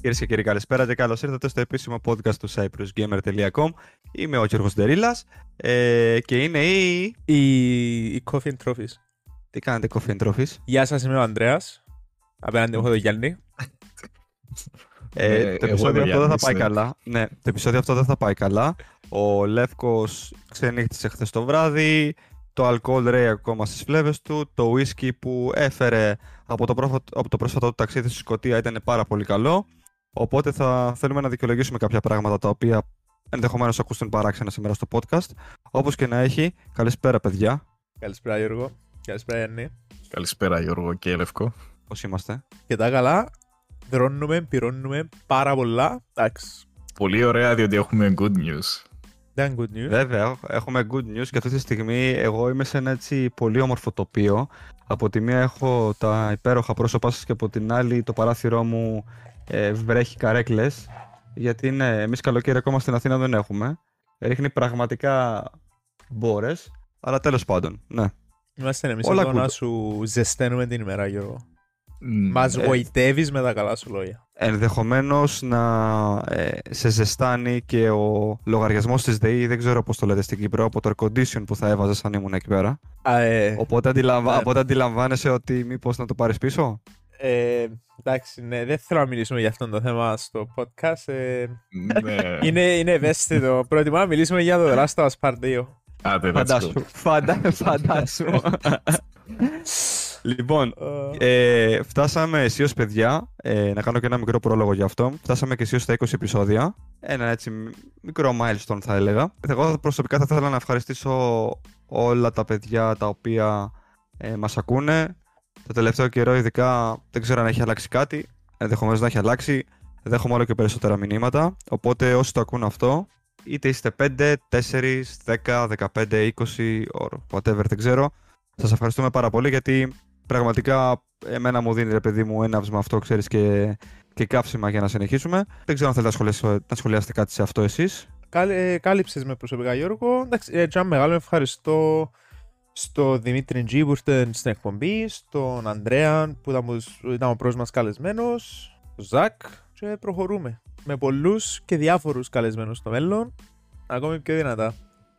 Κυρίες και κύριοι, καλησπέρα και καλώς ήρθατε στο επίσημο podcast του cyprusgamer.com. Είμαι ο Γιώργος Ντερίλας ε, και είναι η. Η, η Coffee and Trophies. Τι κάνετε, Coffee and Trophies; Γεια σας, είμαι ο Ανδρέας. Απέναντι έχω τον Γιάννη. Ε, Ε, το εγώ επεισόδιο είμαι αυτό δεν θα Γιάννης, πάει ναι. καλά. Ναι, το επεισόδιο αυτό δεν θα πάει καλά. Ο Λεύκος ξενύχτησε χθες το βράδυ. Το αλκοόλ ρέει ακόμα στις φλέβες του. Το whisky που έφερε από το, πρόσφατο, από το πρόσφατο του ταξίδι στη Σκωτία ήταν πάρα πολύ καλό. Οπότε θα θέλουμε να δικαιολογήσουμε κάποια πράγματα τα οποία ενδεχομένως ακούσουν παράξενα σήμερα στο podcast. Όπως και να έχει, καλησπέρα παιδιά. Καλησπέρα, Γιώργο. Καλησπέρα, Γιάννη. Καλησπέρα Γιώργο και Λευκό. Πώς είμαστε; Και τα καλά. Δρώνουμε, πυρώνουμε πάρα πολλά. Εντάξει. Πολύ ωραία διότι έχουμε good news. Δεν good news. Βέβαια, έχουμε good news και αυτή τη στιγμή εγώ είμαι σε ένα έτσι πολύ όμορφο τοπίο. Από τη μία έχω τα υπέροχα πρόσωπά σας και από την άλλη το παράθυρό μου ε, βρέχει καρέκλες. Γιατί ναι, εμείς καλοκαίρι ακόμα στην Αθήνα δεν έχουμε. Ρίχνει πραγματικά μπόρες, αλλά τέλος πάντων, ναι. Είμαστε εμείς Όλα εδώ good. να σου ζεσταίνουμε την ημέρα, Γιώργο. Μ, Μας ε. γοητεύεις με τα καλά σου λόγια. Ενδεχομένως να ε, σε ζεστάνει και ο λογαριασμός της ΔΕΗ, δεν ξέρω πώς το λέτε στην Κύπρο, από το air condition που θα έβαζες αν ήμουν εκεί πέρα. Α, ε, Οπότε, αντιλαμβα... ναι. οπότε αντιλαμβάνεσαι ότι μήπως να το πάρεις πίσω; Ε, εντάξει, ναι, δεν θέλω να μιλήσουμε για αυτό το θέμα στο podcast. ε, ναι. είναι, είναι ευαίσθητο. Προτιμώ να μιλήσουμε για το The Last of Us Part 2. Άντε, let's Φαντάσου. go. Φαντα... Φαντάσου. λοιπόν, Ε, ε, φτάσαμε αισίως παιδιά, ε, να κάνω και ένα μικρό πρόλογο για αυτό. Φτάσαμε και αισίως στα 20 επεισόδια. Ένα έτσι μ- μικρό milestone θα έλεγα. Εγώ προσωπικά θα ήθελα να ευχαριστήσω όλα τα παιδιά τα οποία ε, μας ακούνε. Το τελευταίο καιρό ειδικά δεν ξέρω αν έχει αλλάξει κάτι. Ενδεχομένως να έχει αλλάξει. Δέχομαι όλο και περισσότερα μηνύματα. Οπότε όσοι το ακούν αυτό, είτε είστε 5, 4, 10, 15, 20, or whatever, δεν ξέρω. Σας ευχαριστούμε πάρα πολύ γιατί πραγματικά εμένα μου δίνει ρε παιδί μου έναυσμα αυτό, ξέρεις, και, και καύσιμα για να συνεχίσουμε. Δεν ξέρω αν θέλετε να σχολιάσετε, να σχολιάσετε κάτι σε αυτό εσείς. Κάλυ, κάλυψες με προσωπικά Γιώργο. Εντάξει, ε, ένα μεγάλο ευχαριστώ στο Δημήτρη Τζι που ήρθε στην εκπομπή, στον Ανδρέα που ήταν, ο- ήταν ο πρώτος μας καλεσμένος, τον Ζακ και προχωρούμε με πολλούς και διάφορους καλεσμένους στο μέλλον, ακόμη πιο δυνατά.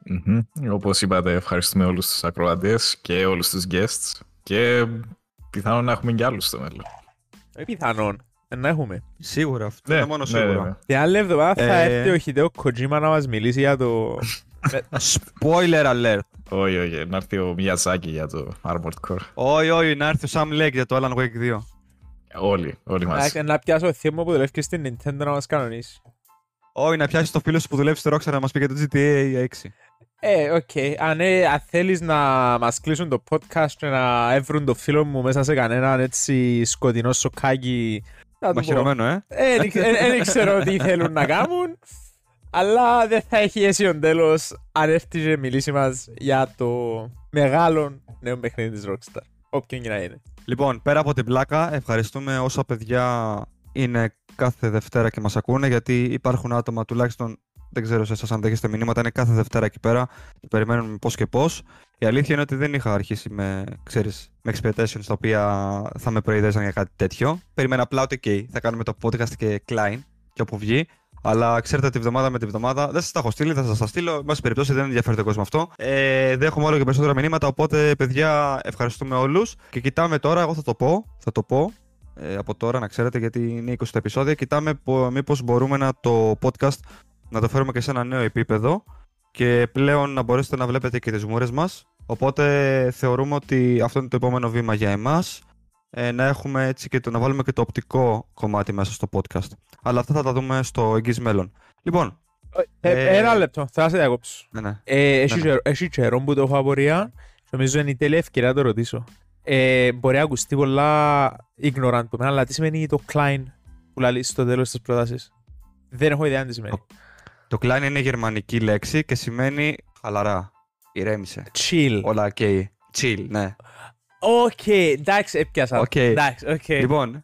Μμμ. Όπως είπατε, ευχαριστούμε όλους τους ακροατές και όλους τους guests και πιθανόν να έχουμε και άλλους στο μέλλον. Ε, πιθανόν ε, να έχουμε. Σίγουρα, αυτό είναι μόνο σίγουρα. ναι. Την άλλη εβδομάδα θα Ε. έρθει ο Χιδέο Κοτζίμα να μας μιλήσει για το... με- Spoiler alert. Όχι, όχι, να έρθει ο Μιαζάκη για το Armored Core. Όχι, όχι, να έρθει ο Sam Lake για το Alan Wake 2. Όλοι, όλοι μαζί. να, να πιάσω ο θείο μου που δουλεύει και στην Nintendo να μας κανονίσει. Όχι, να πιάσει το φίλο σου που δουλεύει στο Rockstar να μας πει για το GTA 6. Ε, οκ. Αν, ε, αν θέλεις να μας κλείσουν το podcast και να έβρουν το φίλο μου μέσα σε κανέναν έτσι σκοτεινό σοκάκι... θα του πω. Μαχαιρωμένο, ε. Ε, Δεν ε, δεν ξέρω τι θέλουν να κάνουν. Αλλά δεν θα έχει αίσιο τέλο αν έρθει και μιλήσει μας για το μεγάλο νέο παιχνίδι της Rockstar. Όποιον και να είναι. Λοιπόν, πέρα από την πλάκα, ευχαριστούμε όσα παιδιά είναι κάθε Δευτέρα και μας ακούνε, γιατί υπάρχουν άτομα τουλάχιστον, δεν ξέρω σε εσάς αν δέχεστε μηνύματα, είναι κάθε Δευτέρα εκεί πέρα και περιμένουμε πώς και πώς. Η αλήθεια είναι ότι δεν είχα αρχίσει με, ξέρεις, με expectations τα οποία θα με προειδέζαν για κάτι τέτοιο. Περίμενα απλά ότι okay, θα κάνουμε το podcast και Klein και όπου βγει. Αλλά ξέρετε τη βδομάδα με τη βδομάδα δεν σας τα έχω στείλει, θα σας τα στείλω. Εν πάση περιπτώσει δεν ενδιαφέρεται ο κόσμο αυτό. Ε, δέχομαι όλο και περισσότερα μηνύματα. Οπότε, παιδιά, ευχαριστούμε όλους. Και κοιτάμε τώρα, εγώ θα το πω, θα το πω ε, από τώρα να ξέρετε, γιατί είναι 20 τα επεισόδια. Κοιτάμε μήπως μπορούμε να το podcast να το φέρουμε και σε ένα νέο επίπεδο και πλέον να μπορέσετε να βλέπετε και τις μούρες μας. Οπότε θεωρούμε ότι αυτό είναι το επόμενο βήμα για εμάς. Ε, να έχουμε έτσι και το, να βάλουμε και το οπτικό κομμάτι μέσα στο podcast. Αλλά αυτά θα τα δούμε στο εγγύς μέλλον. Λοιπόν, Ε, Ε, Ένα λεπτό, θα σε διακόψω. ναι, ναι. Ε, έχει Ναι, ναι. καιρό- Έχει καιρό που το έχω απορία. Νομίζω είναι η τέλεια ευκαιρία να το ρωτήσω. Ε, μπορεί να ακουστεί πολλά ignorant που εμένα, αλλά τι σημαίνει το Klein που λέει στο τέλος της πρότασης; Δεν έχω ιδέα τι σημαίνει. Το klein είναι γερμανική λέξη και σημαίνει χαλαρά. Ηρέμησε. Chill. Όλα ok. Chill, ναι. Οκ, εντάξει, έπιασα. Οκ. Εντάξει, οκ. Λοιπόν,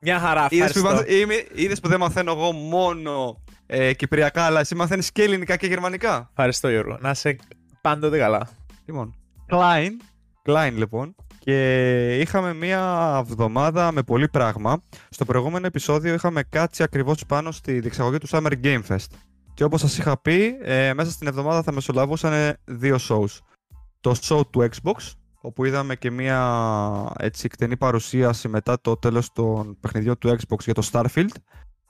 Μια χαρά, είδες που, ευχαριστώ. μαθα- είμαι- είδες που δεν μαθαίνω εγώ μόνο ε, κυπριακά, αλλά εσύ μαθαίνεις και ελληνικά και γερμανικά. Ευχαριστώ Γιώργο. Να σε πάντοτε καλά. Λοιπόν, Klein, Klein λοιπόν, Και είχαμε μία εβδομάδα με πολύ πράγμα. Στο προηγούμενο επεισόδιο είχαμε κάτσει ακριβώς πάνω στη διεξαγωγή του Summer Game Fest. Και όπως σας είχα πει, ε, μέσα στην εβδομάδα θα μεσολαβούσαν δύο shows. Το show του Xbox, όπου είδαμε και μία έτσι εκτενή παρουσίαση μετά το τέλος των παιχνιδιών του Xbox για το Starfield.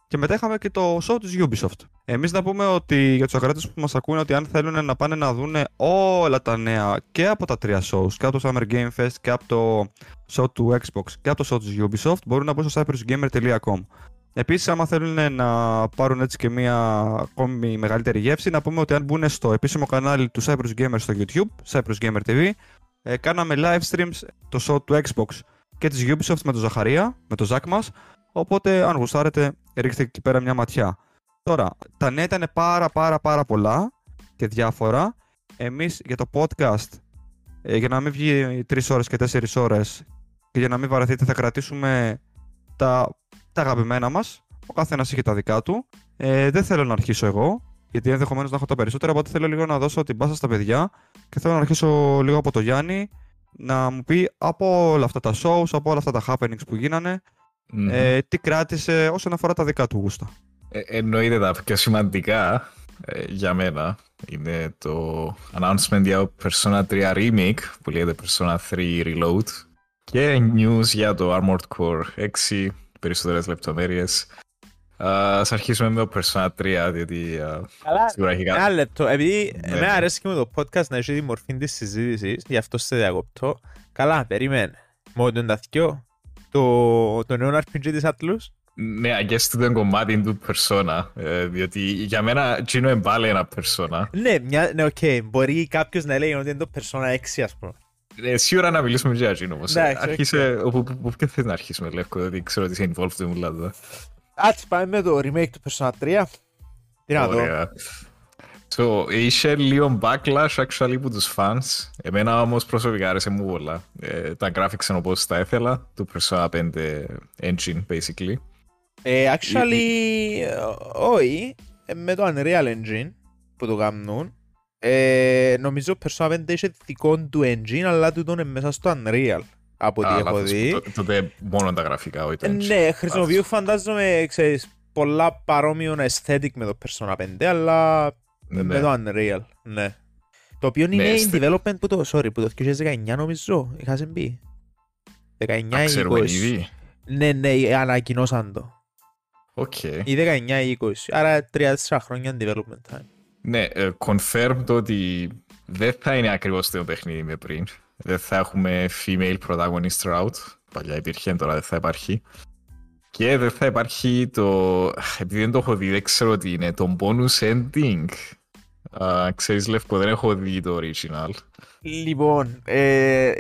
Και μετά είχαμε και το show της Ubisoft. Εμείς να πούμε ότι για τους αγράτες που μας ακούνε ότι αν θέλουν να πάνε να δούνε όλα τα νέα και από τα τρία shows, και από το Summer Game Fest και από το show του Xbox και από το show της Ubisoft, μπορούν να μπουν στο cyprusgamer.com. Επίσης, άμα θέλουν να πάρουν έτσι και μια ακόμη μεγαλύτερη γεύση, να πούμε ότι αν μπουν στο επίσημο κανάλι του Cyprus Gamer στο YouTube, Cyprus Gamer TV, ε, κάναμε live streams το show του Xbox και της Ubisoft με τον Ζαχαρία, με τον Ζακ μας, οπότε αν γουστάρετε ρίξτε εκεί πέρα μια ματιά. Τώρα, τα νέα ήταν πάρα πάρα πάρα πολλά και διάφορα. Εμείς για το podcast, ε, για να μην βγει 3 ώρες και 4 ώρες και για να μην βαρεθείτε θα κρατήσουμε τα, τα αγαπημένα μας. Ο καθένας έχει τα δικά του. Ε, δεν θέλω να αρχίσω εγώ, γιατί ενδεχομένως να έχω τα περισσότερα, οπότε θέλω λίγο να δώσω την πάσα στα παιδιά και θέλω να αρχίσω λίγο από το Γιάννη να μου πει από όλα αυτά τα shows, από όλα αυτά τα happenings που γινανε ε, τι κράτησε όσον αφορά τα δικά του γούστα. Ε, εννοείται τα πιο σημαντικά ε, για μένα είναι το announcement για Persona 3 Remake που λέγεται Persona 3 Reload και news για το Armored Core 6, περισσότερες λεπτομέρειες. Ας αρχίσουμε με το Persona 3, διότι Καλά, σίγουρα έχει ένα κάτι. λεπτό. Επειδή Ναι. εμένα αρέσει και με το podcast να έχει τη μορφή της συζήτησης, γι' αυτό σε διακοπτώ. Καλά, περίμενε. Μόνο τούτα τα θκυο, το, το νέο RPG της Atlus. Ναι, I guess το κομμάτι του Persona, ε, διότι για μένα εκείνο είναι πάλι ένα Persona. Ναι, μια, ναι, οκ. Μπορεί κάποιος να λέει ότι είναι το Persona 6, ας πούμε. Ε, σίγουρα να μιλήσουμε για εκείνο όμως. Εντάξει, Άρχισε, όπου που- που- ποιο θες να αρχίσουμε, Λεύκο, διότι ξέρω ότι είσαι involved με όλα εδώ. Ας πάμε με το remake του Persona 3. Τι να δω. Ωραία. So, είχε λίγο backlash actually από τους fans. Εμένα όμως προσωπικά άρεσε μου πολλά. Ε, τα graphics είναι όπως τα ήθελα, του Persona 5 engine basically. Ε, actually, ε, όχι. Ε, Με το Unreal Engine που το κάνουν. Ε, νομίζω Persona 5 είχε δικό του engine, αλλά τούτο είναι μέσα στο Unreal. Από ό,τι Α, έχω λάθος, δει. το- Τότε μόνο τα γραφικά, όχι το Ε, engine. Ναι, χρησιμοποιούν Λάθος. φαντάζομαι, ξέρεις, πολλά παρόμοιο aesthetic με το Persona 5, αλλά Ναι. με το Unreal, ναι. Το οποίο Ναι, είναι in αισθε- development που το, sorry, που το 2019 νομίζω, είχα σε μπει. 19 Α, ή ξέρουμε 20. ήδη. Ναι, ναι, ανακοινώσαν το. Οκ. Ή 19 ή 20. Άρα 3-4 χρόνια development time. Ναι, ε, confirm το ότι δεν θα είναι ακριβώς το παιχνίδι με πριν. Δεν θα έχουμε female protagonist route. Παλιά υπήρχε, τώρα δεν θα υπάρχει. Και δεν θα υπάρχει το... Επειδή δεν το έχω δει, δεν ξέρω τι είναι. Το bonus ending. Α, ξέρεις, Λεύκο, δεν έχω δει το original. Λοιπόν, ε,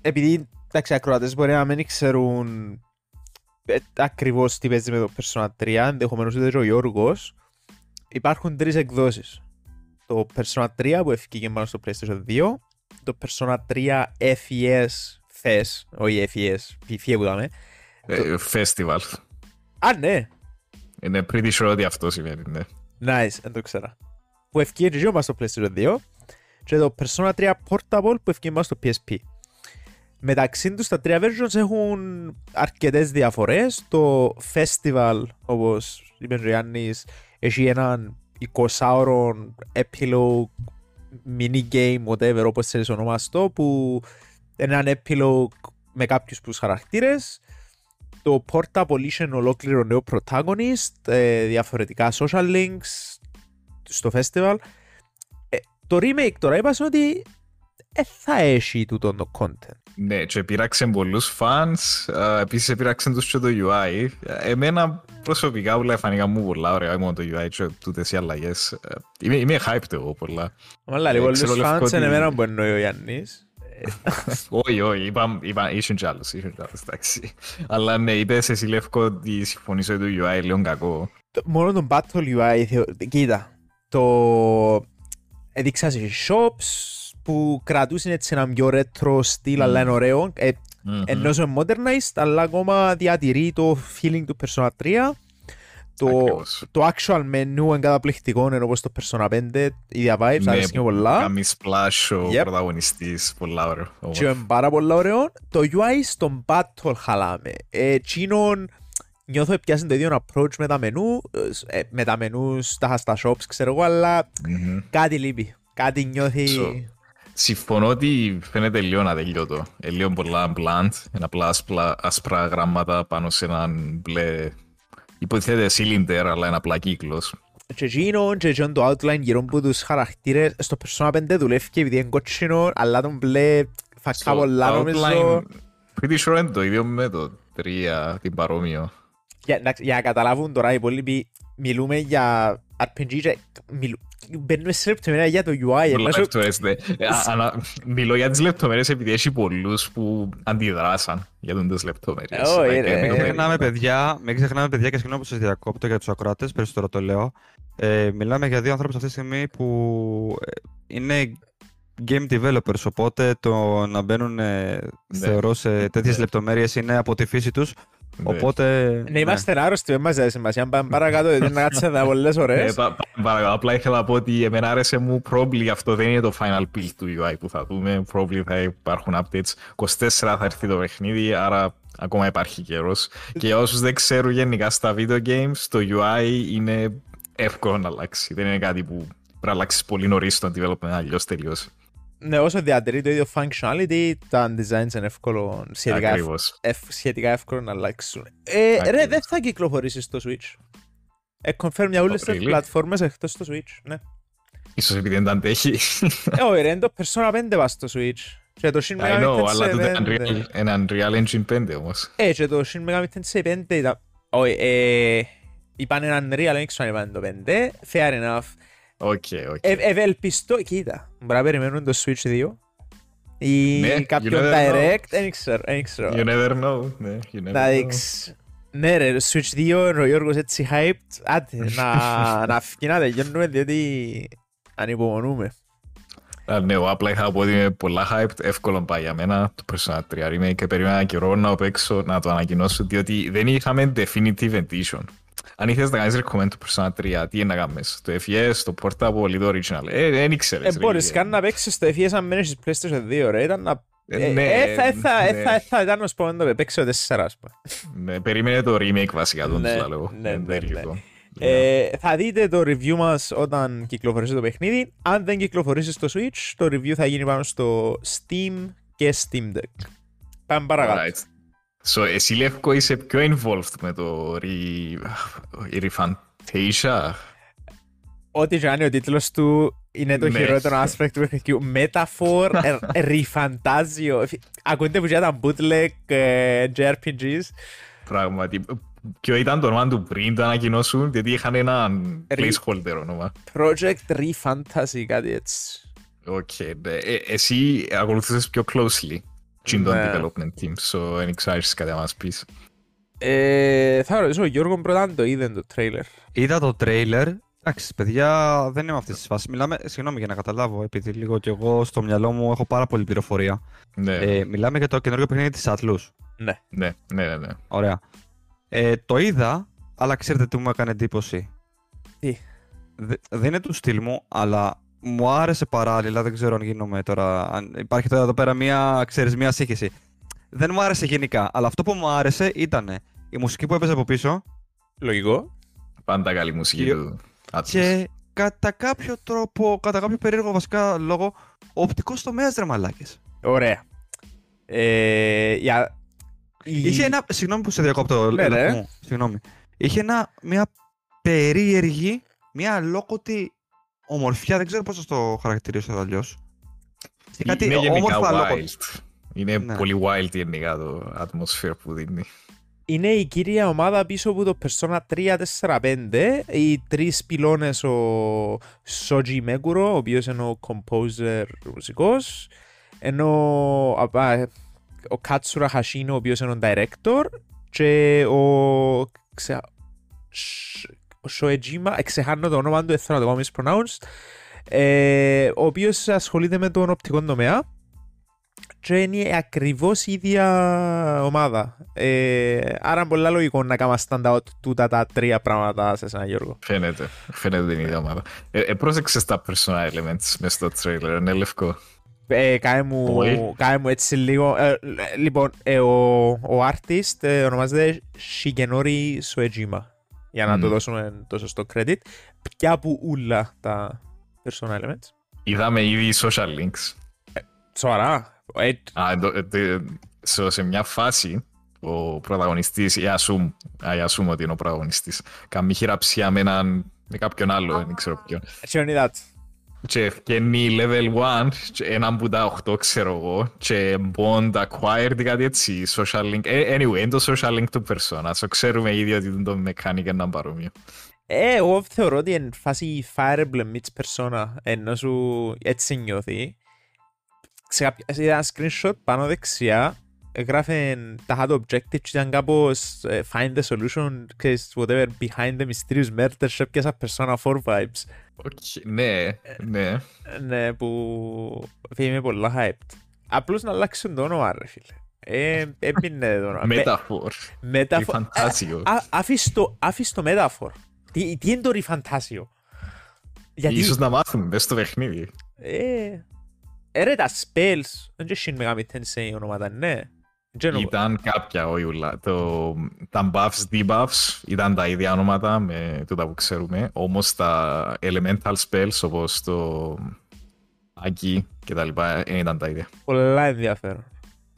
επειδή εντάξει, ακροατές μπορεί να μην ξέρουν ε, ακριβώς τι παίζει με το Persona 3, ενδεχομένως ούτε και ο Γιώργος, υπάρχουν τρεις εκδόσεις. Το Persona 3 που έφυγε πάνω στο PlayStation 2, το Persona 3 FES, FES, όχι FES, φιφίε που είδαμε. Ε, festival. Α, ναι, Είναι pretty sure ότι αυτό σημαίνει, ναι. nice, δεν το ξέρα. Που έφυγε και πάνω στο PlayStation 2 και το Persona 3 Portable που έφυγε πάνω στο PSP. Μεταξύ τους τα τρία versions έχουν αρκετές διαφορές. Το Festival, όπως είπε ο Γιάννης, έχει έναν 20ωρο epilogue mini game, whatever, όπως θέλεις ονομαστώ, που είναι έναν epilogue με κάποιους τους χαρακτήρες. Το Portable είχε ολόκληρο νέο protagonist, ε, διαφορετικά social links στο festival. Ε, το remake τώρα είπα ότι ε, θα έχει τούτο το content. Ναι, και πειράξε πολλούς fans, α, επίσης πειράξε τους και το UI. Εμένα προσωπικά όλα φανήκα μου πολλά ωραία, μόνο το UI και τούτες οι αλλαγές. Ε, Είμαι, είμαι hyped εγώ πολλά. Αλλά λίγο ξέρω, λίγους Λευκό, fans ότι- είναι εμένα που εννοεί ο Γιάννης. όχι, όχι, είπα, είπα, ήσουν κι άλλους, ήσουν κι άλλους, εντάξει. Αλλά ναι, είπες εσύ Λεύκο ότι συμφωνήσω ότι το UI λίγο κακό. Το- Μόνο το Battle UI, θεω... κοίτα, το έδειξα σε shops που κρατούσαν έτσι ένα πιο retro στυλ, αλλά είναι ωραίο. Ε, Μμμ. ενώ είναι modernized, αλλά ακόμα διατηρεί το feeling του Persona 3. Το, Ακριβώς. το actual menu είναι καταπληκτικό, ενώ όπως το Persona 5, ίδια vibes, Ναι, αρέσκει μου πολλά. Κάνει splash ο Yep. πρωταγωνιστής, πολλά ωραίο. Και είναι πάρα πολλά ωραίο. Το UI στον Battle χαλάμε. Ε, Εκείνον νιώθω επιάσουν το ίδιο approach με τα μενού, ε, με τα μενού στα, στα shops, ξέρω εγώ, αλλά Μμμ. κάτι λείπει. Κάτι νιώθει... So, Συμφωνώ ότι φαίνεται λίγο ατελειώτο. Ε, λίγο πολλά blunt, ένα απλά άσπρα, άσπρα γράμματα πάνω σε έναν μπλε. Υποτίθεται cylinder, αλλά είναι απλά κύκλος. Και εκείνο και εκείνο το outline γύρω από τους χαρακτήρες στο Persona 5 δουλεύει και επειδή είναι κότσινο, αλλά τον μπλε φακά So, πολλά το νομίζω. outline, Pretty sure είναι το ίδιο με το 3, την παρόμοιο. Για, εντάξει, για να καταλάβουν τώρα οι υπόλοιποι, μιλούμε για RPG και μιλου... μπαίνουμε σε λεπτομέρεια για το UI. Πολλά ενώ- λεπτομέρειες, ναι. Ε, α- ανα- Μιλώ για τις λεπτομέρειες επειδή έχει πολλούς που αντιδράσαν για τις λεπτομέρειες. Ε, όχι, Like, ρε. είναι Μην το- ξεχνάμε, παιδιά, μην ξεχνάμε, παιδιά, και συγγνώμη που σας διακόπτω για τους ακροατές, περισσότερο το λέω. Ε, μιλάμε για δύο ανθρώπους αυτή τη στιγμή που ε, είναι game developers, οπότε το να μπαίνουν, ε, θεωρώ, σε τέτοιες Ναι. λεπτομέρειες είναι από τη φύση τους. Ναι. Οπότε. Ναι, είμαστε άρρωστοι, δεν μας δίνει σημασία. Πάμε παρακάτω, γιατί να κάτσετε εδώ πολλές Ε, ώρες. πα- πα- παρακαλώ, απλά ήθελα να πω ότι εμένα άρεσε μου probably αυτό δεν είναι το final build του UI που θα δούμε. Probably θα υπάρχουν updates. 24 θα έρθει το παιχνίδι, άρα ακόμα υπάρχει καιρός. Και για όσους δεν ξέρουν γενικά στα video games, το UI είναι εύκολο να αλλάξει. Δεν είναι κάτι που πρέπει να αλλάξεις πολύ νωρίς στο development, αλλιώς τελειώσει. Ναι, όσο διατηρεί το ίδιο functionality, τα designs είναι εύκολο, σχετικά, ευ- Ακριβώς. ευ- σχετικά εύκολο να αλλάξουν. Ε, ρε, Ακριβώς. δεν θα κυκλοφορήσεις στο Switch. Ε, confirm για όλες Oh, τις really? πλατφόρμες εκτός στο Switch, ναι. Ίσως επειδή δεν τα αντέχει. Ε, όχι ρε, είναι το Persona 5 πας στο Switch. Και το Shin I Megami know, αλλά Tensei το 5. Unreal- ένα Unreal Engine 5 όμως. Ε, και το Shin Megami Tensei 5 ήταν... Όχι, ε, είπαν έναν Unreal, δεν ξέρω αν είπαν το 5. Fair enough. Οκ, οκ. Ε, ευελπιστώ, κοίτα, μπορεί να περιμένουν το Switch 2 ή Ναι, κάποιον you never know. Direct, δεν ξέρω, δεν ξέρω. You never know. Ναι, you never Να know. δείξει. Ναι ρε, το Switch 2, ο Γιώργος έτσι hyped, άντε, να, να φύγει να τελειώνουμε διότι ανυπομονούμε. Α, Ναι, εγώ απλά είχα πω ότι είμαι πολλά hyped, εύκολο πάει για μένα το Persona 3 Remake και περίμενα ένα καιρό να το παίξω, να το ανακοινώσω, διότι δεν είχαμε Definitive Edition. Αν ήθελες να κάνεις recommend το Persona 3, τι είναι να κάνεις, το FES, το Portable ή το Original, ε, δεν Ε, ήξερες. ρε, μπορείς κύριε. καν να παίξεις το FES αν μένεις στις PlayStation 2 ρε, ήταν να... Ε, Ε, ναι, ε, θα- ε, θα- ε, ναι. θα- ε, θα ήταν να σου πω να το παίξω το 4 ας πούμε. Ναι, περίμενε το remake βασικά, τον Ναι, τους λέω. ναι, Ε, ναι, δεν ναι. λίγο. Ε, θα δείτε το review μας όταν κυκλοφορήσει το παιχνίδι. Αν δεν κυκλοφορήσει στο Switch, το review θα γίνει πάνω στο Steam και Steam Deck. Πάμε παρακάτω. Alright. So, εσύ Λεύκο είσαι πιο involved με το re... Refantasia; Ό,τι και αν είναι ο τίτλος του είναι το Ναι. χειρότερο aspect του παιχνιδιού. Metaphor, Refantazio. Ακούτε που ήταν bootleg ε, JRPGs. Πράγματι. Ποιο ήταν το όνομα του πριν το ανακοινώσουν, γιατί είχαν ένα Re- placeholder όνομα. Project Refantasy, κάτι έτσι. Οκ, ναι. Ε, εσύ ακολουθούσες πιο closely τι το Ναι. development team, so δεν ξέρεις κάτι να μας πεις. Ε, θα ρωτήσω ο Γιώργο πρώτα αν το είδε το trailer. Είδα το τρέιλερ. Εντάξει, παιδιά, δεν είμαι αυτής της φάσης. Μιλάμε, συγγνώμη για να καταλάβω, επειδή λίγο κι εγώ στο μυαλό μου έχω πάρα πολύ πληροφορία. Ναι, Ε, μιλάμε για το καινούργιο παιχνίδι της Atlus. Ναι. ναι, ναι, ναι, ναι. Ωραία. Ε, το είδα, αλλά ξέρετε τι μου έκανε εντύπωση; Τι; Δε- δεν είναι του στυλ μου, αλλά μου άρεσε παράλληλα, δεν ξέρω αν γίνομαι τώρα, αν υπάρχει τώρα εδώ πέρα μια, ξέρεις, μια σύγχυση. Δεν μου άρεσε γενικά, αλλά αυτό που μου άρεσε ήταν η μουσική που έπαιζε από πίσω Λογικό. Πάντα καλή μουσική Και- του Atlus. και κατά κάποιο τρόπο, κατά κάποιο περίεργο βασικά λόγο, ο οπτικός τομέας ρε μαλάκες. Ωραία. Ε, για... η- Είχε ένα, συγγνώμη που σε διακόπτω, Ναι, Λάκη ρε. μου, συγγνώμη. Είχε ένα, μια περίεργη, μια αλόκοτη ομορφιά, δεν ξέρω πώς θα το χαρακτηρίσω αλλιώς. Κάτι είναι γενικά όμορφα αλόκοτα. wild. Είναι Ναι. πολύ wild γενικά το atmosphere που δίνει. είναι η κύρια ομάδα πίσω από το Persona 3, 4, 5. Οι τρεις πυλώνες ο Shoji Meguro, ο οποίος είναι ο composer μουσικός. Ενώ α, ο Katsura Hashino, ο οποίος είναι ο director. Και ο... Ξε... Σ- Ο Shoejima, εξεχάνω το όνομα του, δεν θέλω να το κάνω mispronounced. Ε, ο οποίος ασχολείται με τον οπτικό τομέα. και είναι ακριβώς η ίδια ομάδα. Ε, άρα είναι πολύ λογικό να κάνουμε stand out τούτα τα τρία πράγματα σε ένα Γιώργο. Φαίνεται. Φαίνεται την ίδια ομάδα. Ε, ε, πρόσεξες τα personal elements μες στο trailer. Είναι λευκό. Ε, κάνε, μου, Πολύ. κάνε μου έτσι λίγο. Ε, λοιπόν, ε, ο, ο artist ε, ονομάζεται Shigenori Soejima. Για να Μμμ. το δώσουμε το σωστό credit. Πια από ούλα τα personal elements; Είδαμε ήδη social links. Σοβαρά. Ε, Α, εντο- ε, τε- σε, σε μια φάση ο πρωταγωνιστής, η Ασούμ, α, η Ασούμ ότι είναι ο πρωταγωνιστής, κάνει χειραψία με, έναν, με κάποιον άλλο, δεν ξέρω ποιον. actually that. Και ευκαινεί level 1, και έναν που τα 8 ξέρω εγώ, και bond acquired ή κάτι έτσι, social link. Ε, Anyway, είναι το social link του persona, so ξέρουμε ήδη ότι το mechanic είναι παρόμοιο. Ε, εγώ θεωρώ ότι είναι φάση Fire Emblem meets Persona, ενώ σου έτσι νιώθει. Σε κάποια, είδα ένα screenshot πάνω δεξιά, γράφει τα hard objective και ήταν κάπως ε, find the solution, ξέρεις, whatever, behind the mysterious murder, σε πιάσα Persona 4 vibes. Okay, ναι, ναι. Ναι, που είμαι πολλά hyped. Απλώς να αλλάξουν το όνομα, ρε φίλε. Ε, έμπινε το όνομα. Metaphor. Μεταφο... Φαντάσιο. Άφησε το, άφης το metaphor. Τι, τι είναι το ριφαντάσιο. Γιατί... Ίσως να μάθουν μες στο παιχνίδι. Ε, ε, ρε, τα spells, δεν και είναι Megami Tensei ονόματα, ναι. Δεν ξέρω. Ήταν κάποια, όχι ούλα. Το, τα buffs, debuffs ήταν τα ίδια ονόματα με τούτα που ξέρουμε. Όμως τα elemental spells όπως το Aki και τα λοιπά δεν ήταν τα ίδια. Πολλά ενδιαφέρον.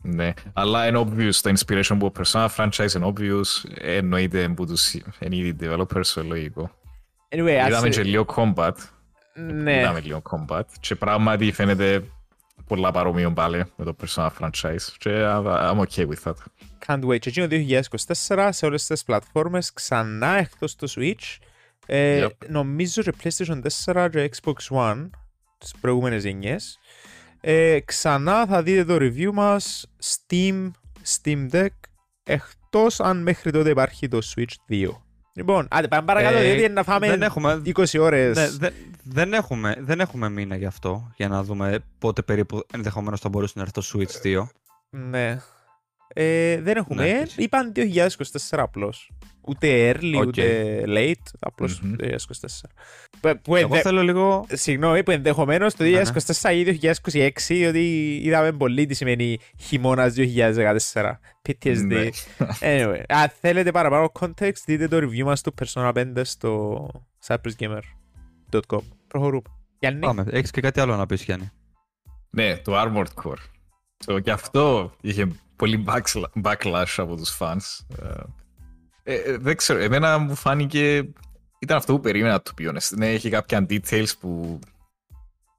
Ναι. Αλλά είναι obvious, το inspiration που ο Persona franchise είναι obvious. Εννοείται που τους είναι ήδη developers, so λογικό. Anyway, ας... Είδαμε και λίγο combat. Ναι, Είδαμε λίγο combat. Και πράγματι φαίνεται πολλά παρόμοιο πάλι με το Persona franchise. Και I'm okay with that. can't wait. Και εκείνο 2024 σε όλες τις πλατφόρμες ξανά εκτός το Switch. Ε, Yep. Νομίζω και PlayStation 4 και Xbox One τις προηγούμενες γενιές. Ε, ξανά θα δείτε το review μας Steam, Steam Deck εκτός αν μέχρι τότε υπάρχει το Switch 2. Λοιπόν, άντε πάμε παρακάτω Ε, διότι είναι να φάμε δεν έχουμε, 20 ώρες. Ναι, δεν, δεν, έχουμε, δεν έχουμε μήνα γι' αυτό, για να δούμε πότε περίπου ενδεχομένως θα μπορούσε να έρθει το Switch 2. Ναι. Ε, δεν έχουμε. Ναι, έτσι. Είπαν 2024 απλώς. Ούτε early, Οκ. ούτε late. Απλώς Μμμ. 2024. Που, που Εγώ ενδε... θέλω λίγο... Συγγνώμη, που ενδεχομένως το Ναι, ναι. 2024 ή 2026, διότι είδαμε πολύ τι σημαίνει χειμώνας 2014. PTSD. Ναι. Anyway, αν θέλετε παραπάνω context, δείτε το review μας του Persona 5 στο cypressgamer.com. Προχωρούμε. Γιάννη. Πάμε, έχεις και κάτι άλλο να πεις Γιάννη. Ναι, το Armored Core. So, και αυτό είχε πολύ backsla- backlash από τους fans. Ε, ε, δεν ξέρω, εμένα μου φάνηκε... Ήταν αυτό που περίμενα, to be honest. Ναι, έχει κάποια details που...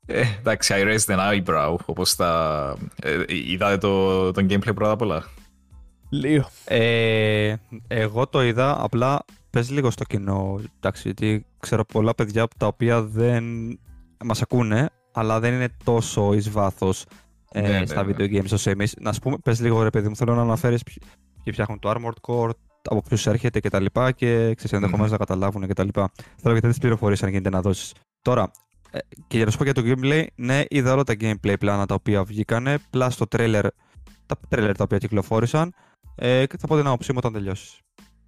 Ε, εντάξει, I raised an eyebrow, όπως τα... Ε, είδατε το, τον gameplay πρώτα απ' όλα; Λίγο. Ε, εγώ το είδα, απλά πες λίγο στο κοινό, εντάξει, γιατί ξέρω πολλά παιδιά τα οποία δεν μας ακούνε, αλλά δεν είναι τόσο εις βάθος ε, Ναι, ναι, στα ναι. video games όσο εμείς. Να σου πούμε, πες λίγο ρε παιδί μου, θέλω να αναφέρεις ποιοι ποιοι φτιάχνουν το Armored Core, από ποιους έρχεται και τα λοιπά και ξέρεις ενδεχομένως να καταλάβουν και τα λοιπά. Θέλω και τέτοιες πληροφορίες αν γίνεται να δώσεις. Τώρα, ε, και για να σου πω για το gameplay, ναι, είδα όλα τα gameplay πλάνα τα οποία βγήκανε, plus το trailer, τα trailer τα οποία κυκλοφόρησαν, ε, και θα πω την άποψή μου όταν τελειώσεις.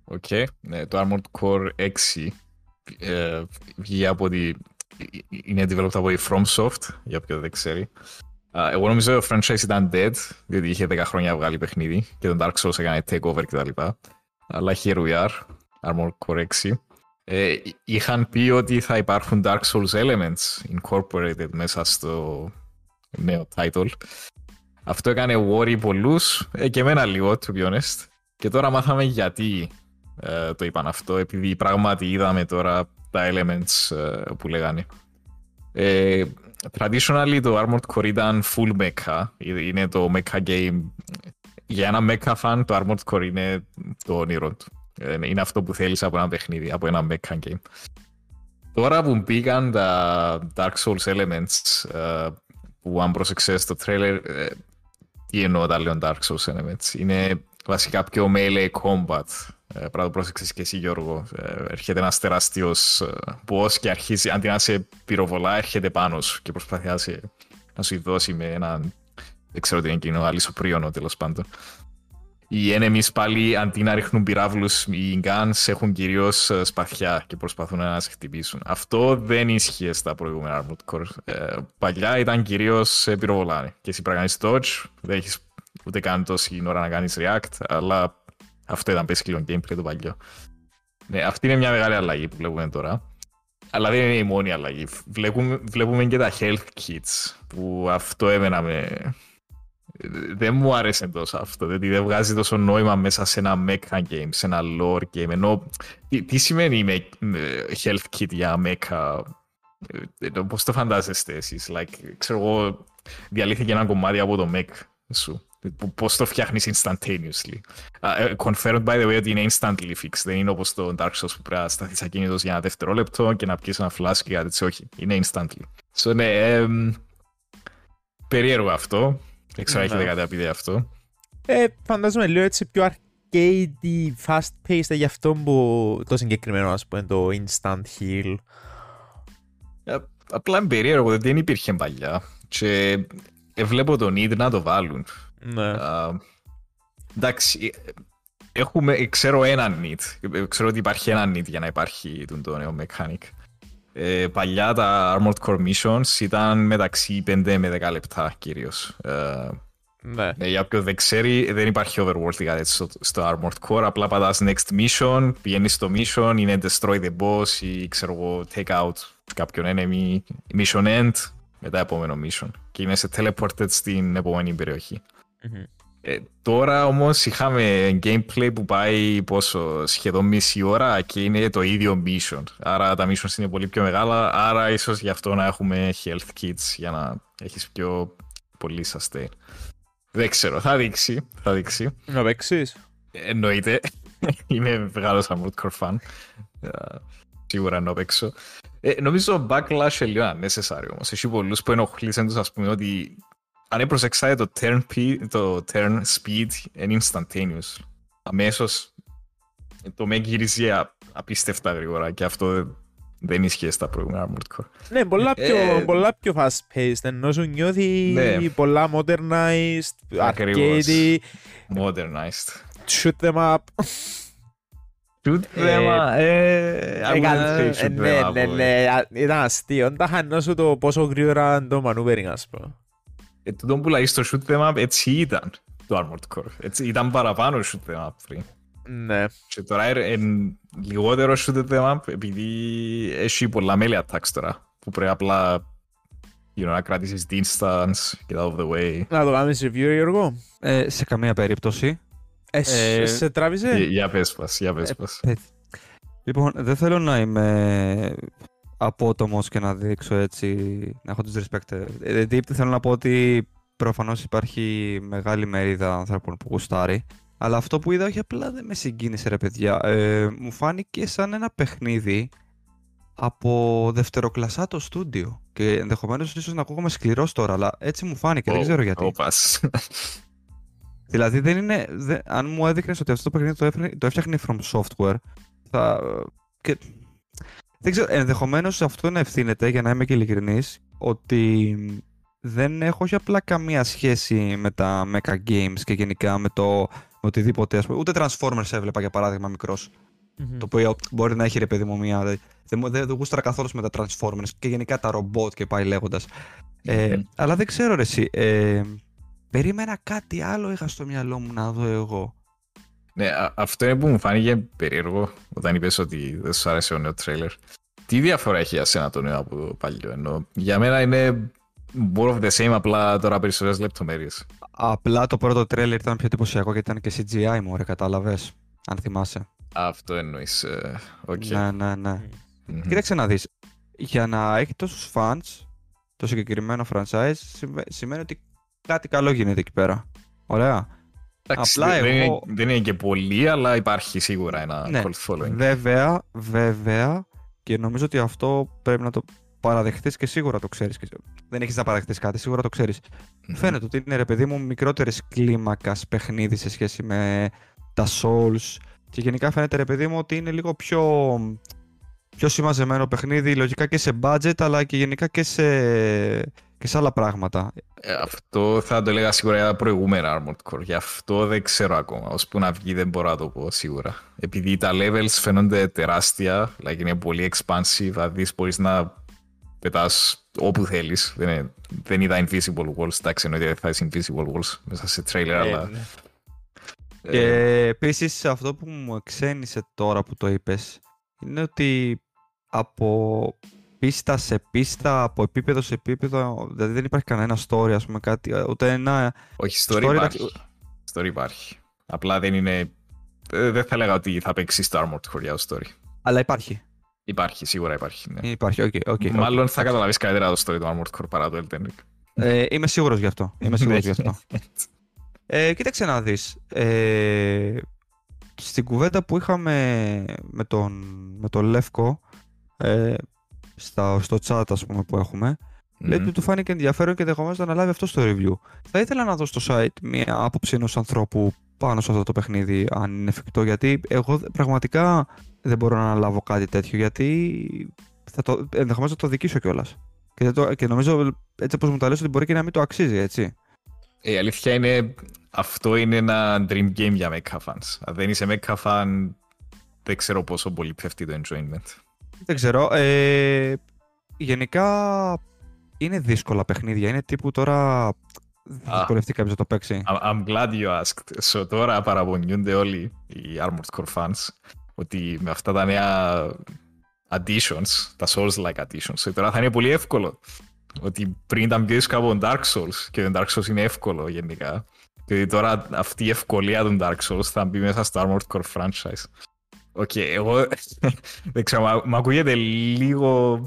Οκ. Ναι, το Armored Core 6 ε, βγήκε από τη... είναι developed από η FromSoft, για όποιον δεν ξέρει. Α, εγώ νομίζω ότι το franchise ήταν dead, διότι είχε 10 χρόνια βγάλει παιχνίδι και τον Dark Souls έκανε takeover κτλ. Αλλά here we are, Armored Core 6. Ε, είχαν πει ότι θα υπάρχουν Dark Souls elements incorporated μέσα στο νέο title. Αυτό έκανε worry πολλούς, ε, και εμένα λίγο, to be honest. Και τώρα μάθαμε γιατί ε, το είπαν αυτό, επειδή πράγματι είδαμε τώρα τα elements ε, που λέγανε. Ε, traditionally το Armored Core ήταν full mecha, Ε, είναι το mecha game. Για ένα mecha fan το Armored Core είναι το όνειρο του. Ε, Είναι αυτό που θέλεις από ένα παιχνίδι, από ένα mecha game. Τώρα που μπήκαν τα Dark Souls elements, ε, που αν πρόσεξες στο trailer, ε, τι εννοώ τα λέω Dark Souls elements, είναι βασικά πιο melee combat. Ε, Πράγμα που πρόσεξες και εσύ Γιώργο. Ε, έρχεται ένας τεράστιος ε, boss και αρχίζει, αντί να σε πυροβολά, έρχεται πάνω σου και προσπαθεί να, σε, να σου δώσει με έναν δεν ξέρω τι είναι εκείνο, αλυσοπρίωνο τέλος πάντων. Οι enemies πάλι αντί να ρίχνουν πυράβλους, οι guns έχουν κυρίως ε, σπαθιά και προσπαθούν να σε χτυπήσουν. Αυτό δεν ίσχυε στα προηγούμενα Armored Core. Ε, παλιά ήταν κυρίως πυροβολάνε. Και εσύ πρέπει να dodge, δεν έχεις ούτε καν τόση ώρα να κάνεις react, αλλά αυτό ήταν basically gameplay το παλιό. Ναι, αυτή είναι μια μεγάλη αλλαγή που βλέπουμε τώρα. Αλλά δεν είναι η μόνη αλλαγή. Βλέπουμε, βλέπουμε και τα health kits, που αυτό έμενα με... Δεν μου άρεσε τόσο αυτό, γιατί δεν βγάζει τόσο νόημα μέσα σε ένα mecha game, σε ένα lore game. Ενώ, τι, τι σημαίνει με, health kit για mecha, ε, πώς το φαντάζεστε εσείς, like, ξέρω εγώ, διαλύθηκε ένα κομμάτι από το mech σου. Πώς το φτιάχνεις instantaneously. Uh, confirmed by the way ότι είναι instantly fixed. Δεν είναι όπως το Dark Souls που πρέπει να σταθείς ακίνητος για ένα δευτερόλεπτο και να πιεις ένα flash και κάτι έτσι. Όχι. Είναι instantly. So, ναι, um, περίεργο αυτό. Δεν ξέρω, έχετε κάτι να πείτε αυτό. Ε, φαντάζομαι λίγο έτσι πιο arcade, fast paced για αυτό που το συγκεκριμένο ας πούμε το instant heal. Ε, απλά είναι περίεργο, δεν υπήρχε παλιά. Και ε, βλέπω τον need να το βάλουν. Ναι. Uh, εντάξει, έχουμε, ξέρω έναν need. Ξέρω ότι υπάρχει έναν need για να υπάρχει το νέο mechanic. Ε, παλιά τα Armored Core Missions ήταν μεταξύ 5 με 10 λεπτά κυρίως. Ε, ναι. Ε, για όποιον δεν ξέρει, δεν υπάρχει overworld κάτι στο, στο Armored Core. Απλά πατάς next mission, πηγαίνεις στο mission, είναι destroy the boss ή ξέρω εγώ take out κάποιον enemy, mission end, μετά επόμενο mission. Και είμαι σε teleported στην επόμενη περιοχή. Mm-hmm. Ε, τώρα όμως είχαμε gameplay που πάει πόσο, σχεδόν μισή ώρα και είναι το ίδιο mission. Άρα τα missions είναι πολύ πιο μεγάλα, άρα ίσως γι' αυτό να έχουμε health kits για να έχεις πιο πολύ sustain. Δεν ξέρω, θα δείξει. Θα δείξει. Να παίξεις. Εννοείται. Είμαι μεγάλος Armored Core fan. Σίγουρα να παίξω. Ε, νομίζω backlash είναι λίγο unnecessary όμως. Έχει πολλούς που ενοχλήσαν τους ας πούμε ότι αν προσεξάτε το turn, το turn speed είναι instantaneous. Αμέσως το με γυρίζει απίστευτα γρήγορα και αυτό δεν ισχύει στα προηγούμενα Armored Core. Ναι, πολλά πιο, ε, πολλά πιο fast paced, ενώ σου νιώθει ναι. πολλά modernized, arcade. Modernized. Shoot them up. Shoot them up. Ε, ναι, ναι, ναι, ήταν αστείο. Τα χανώ το πόσο γρήγορα το maneuvering, ας πούμε. Ε, τούτο που λέει στο shoot them up έτσι ήταν το Armored Core. Έτσι, ήταν παραπάνω shoot them up πριν. Ναι. Και τώρα είναι λιγότερο shoot them up επειδή έχει πολλά μέλη attacks τώρα που πρέπει απλά you know, να κρατήσεις distance, get out of the way. Να το κάνεις review, Γιώργο. Ε, σε καμία περίπτωση. Ε, ε, σε τράβησε; Για, για πες μας, για πες μας. Ε, λοιπόν, δεν θέλω να είμαι απότομος και να δείξω έτσι, να έχω disrespect. Δηλαδή θέλω να πω ότι προφανώς υπάρχει μεγάλη μερίδα ανθρώπων που γουστάρει. Αλλά αυτό που είδα όχι απλά δεν με συγκίνησε ρε παιδιά. Ε, μου φάνηκε σαν ένα παιχνίδι από δευτεροκλασσάτο στούντιο. Και ενδεχομένως ίσως να ακούγομαι σκληρός τώρα, αλλά έτσι μου φάνηκε. Oh, δεν ξέρω γιατί. Oh, δηλαδή δεν είναι. Δεν, αν μου έδειχνες ότι αυτό το παιχνίδι το, έφερε, το έφτιαχνε From Software, θα. Και δεν ξέρω, ενδεχομένως αυτό να ευθύνεται, για να είμαι και ειλικρινής, ότι δεν έχω όχι απλά καμία σχέση με τα mecha games και γενικά με το με οτιδήποτε. Ας πούμε. Ούτε Transformers έβλεπα για παράδειγμα Το οποίο μπορεί να έχει ρε παιδί μου μία. Δεν, δεν, δεν γούσταρα καθόλου με τα Transformers και γενικά τα ρομπότ και πάει λέγοντας. Ε, αλλά δεν ξέρω ρε εσύ. Ε, περίμενα κάτι άλλο είχα στο μυαλό μου να δω εγώ. Ναι, αυτό είναι που μου φάνηκε περίεργο όταν είπες ότι δεν σου άρεσε ο νέο τρέιλερ. Τι διαφορά έχει για σένα το νέο από το παλιό, ενώ για μένα είναι more of the same, απλά τώρα περισσότερες λεπτομέρειες. Απλά το πρώτο τρέλερ ήταν πιο εντυπωσιακό γιατί ήταν και CGI μου, ρε, κατάλαβες, αν θυμάσαι. Αυτό εννοείς, okay. Ε, ναι, ναι, ναι. Mm-hmm. Κοίταξε να δεις, για να έχει τόσους fans, το συγκεκριμένο franchise, σημαίνει ότι κάτι καλό γίνεται εκεί πέρα. Ωραία. Εντάξει, Απλά δεν, εγώ... είναι, δεν είναι και πολύ, αλλά υπάρχει σίγουρα ένα ναι, cult following. Βέβαια, βέβαια, και νομίζω ότι αυτό πρέπει να το παραδεχτείς και σίγουρα το ξέρεις. Δεν έχεις να παραδεχτείς κάτι, σίγουρα το ξέρεις. Mm-hmm. Φαίνεται ότι είναι ρε παιδί μου μικρότερης κλίμακας παιχνίδι σε σχέση με τα Souls. Και γενικά φαίνεται ρε παιδί μου ότι είναι λίγο πιο, πιο συμμαζεμένο παιχνίδι, λογικά και σε budget, αλλά και γενικά και σε, και σε άλλα πράγματα. Ε, αυτό θα το έλεγα σίγουρα για τα προηγούμενα Armored Core. Γι' αυτό δεν ξέρω ακόμα. Ώσπου που να βγει δεν μπορώ να το πω σίγουρα. Επειδή τα levels φαίνονται τεράστια, like είναι πολύ expansive, θα δεις μπορείς να πετάς όπου θέλεις. Δεν, είναι, δεν είδα invisible walls, εντάξει εννοείται δεν θα είσαι invisible walls μέσα σε trailer, Ε, αλλά... ναι. Και Ε, επίσης αυτό που μου εξένισε τώρα που το είπες είναι ότι από πίστα σε πίστα, από επίπεδο σε επίπεδο, δηλαδή δεν υπάρχει κανένα story, ας πούμε, κάτι, ούτε ένα... όχι, story, story υπάρχει. Story υπάρχει. Απλά δεν είναι... ε, Δεν θα έλεγα ότι θα παίξει στο Armored Core για το story. Αλλά υπάρχει. Υπάρχει, σίγουρα υπάρχει. Ναι. Υπάρχει, οκ, οκ. οκ. Μάλλον θα καταλαβείς καλύτερα το story του Armored Core παρά το Elden Ring. Ε, είμαι σίγουρος γι' αυτό. Είμαι σίγουρος γι' αυτό. Ναι. Ε, κοίταξε να δεις. Ε, στην κουβέντα που είχαμε με τον, με τον Λεύκο, ε, στα, στο chat ας πούμε που έχουμε, λέει Μμμ. ότι του φάνηκε ενδιαφέρον και ενδεχομένως να αναλάβει αυτό στο review. Θα ήθελα να δω στο site μια άποψη ενός ανθρώπου πάνω σε αυτό το παιχνίδι, αν είναι εφικτό, γιατί εγώ δε- πραγματικά δεν μπορώ να αναλάβω κάτι τέτοιο, γιατί θα το, ενδεχομένως θα το δικήσω κιόλας. Και, δεν το, και νομίζω έτσι όπως μου τα λες ότι μπορεί και να μην το αξίζει, έτσι. Ε, Η αλήθεια είναι, αυτό είναι ένα dream game για mecha fans. Αν δεν είσαι mecha fan, δεν ξέρω πόσο πολύ πέφτει το enjoyment. Δεν ξέρω. Ε, γενικά είναι δύσκολα παιχνίδια. Είναι τύπου τώρα. Θα Α. δυσκολευτεί κάποιος να το παίξει. I'm, I'm glad you asked. So, τώρα παραπονιούνται όλοι οι Armored Core fans ότι με αυτά τα νέα additions, τα Souls-like additions, ε, τώρα θα είναι πολύ εύκολο. Ότι πριν ήταν πιο δύσκολο από τον Dark Souls και το Dark Souls είναι εύκολο γενικά. Και ότι τώρα αυτή η ευκολία των Dark Souls θα μπει μέσα στο Armored Core franchise. Οκ, εγώ δεν ξέρω, μα- μου ακούγεται λίγο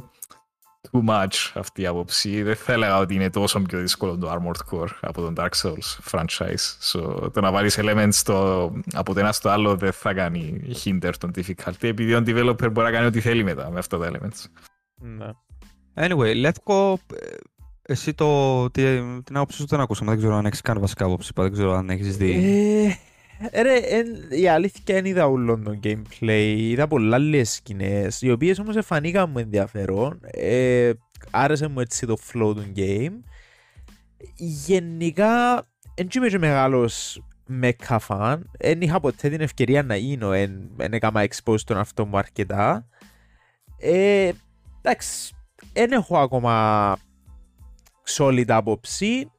too much αυτή η άποψη. Δεν θα έλεγα ότι είναι τόσο πιο δύσκολο το Armored Core από τον Dark Souls franchise. So, το να βάλεις elements στο, από το ένα στο άλλο δεν θα κάνει hinder τον difficulty επειδή ο developer μπορεί να κάνει ό,τι θέλει μετά με αυτά τα elements. Ναι. Anyway, Λεύκο, ε, εσύ το, τι, την άποψη σου δεν ακούσαμε. Δεν ξέρω αν έχεις καν βασικά άποψη. Δεν ξέρω αν έχεις δει. Ε, ρε, εν- η αλήθεια δεν είδα όλο το gameplay. Είδα πολλά άλλες σκηνές, οι οποίες όμως εφανήκαν μου ενδιαφέρον. Ε, άρεσε μου έτσι το flow του game. Γενικά, δεν είμαι και μεγάλος mecha fan. Δεν είχα ποτέ την ευκαιρία να γίνω, δεν έκανα expose τον αυτό μου αρκετά. Ε, εντάξει, δεν έχω ακόμα solid άποψη.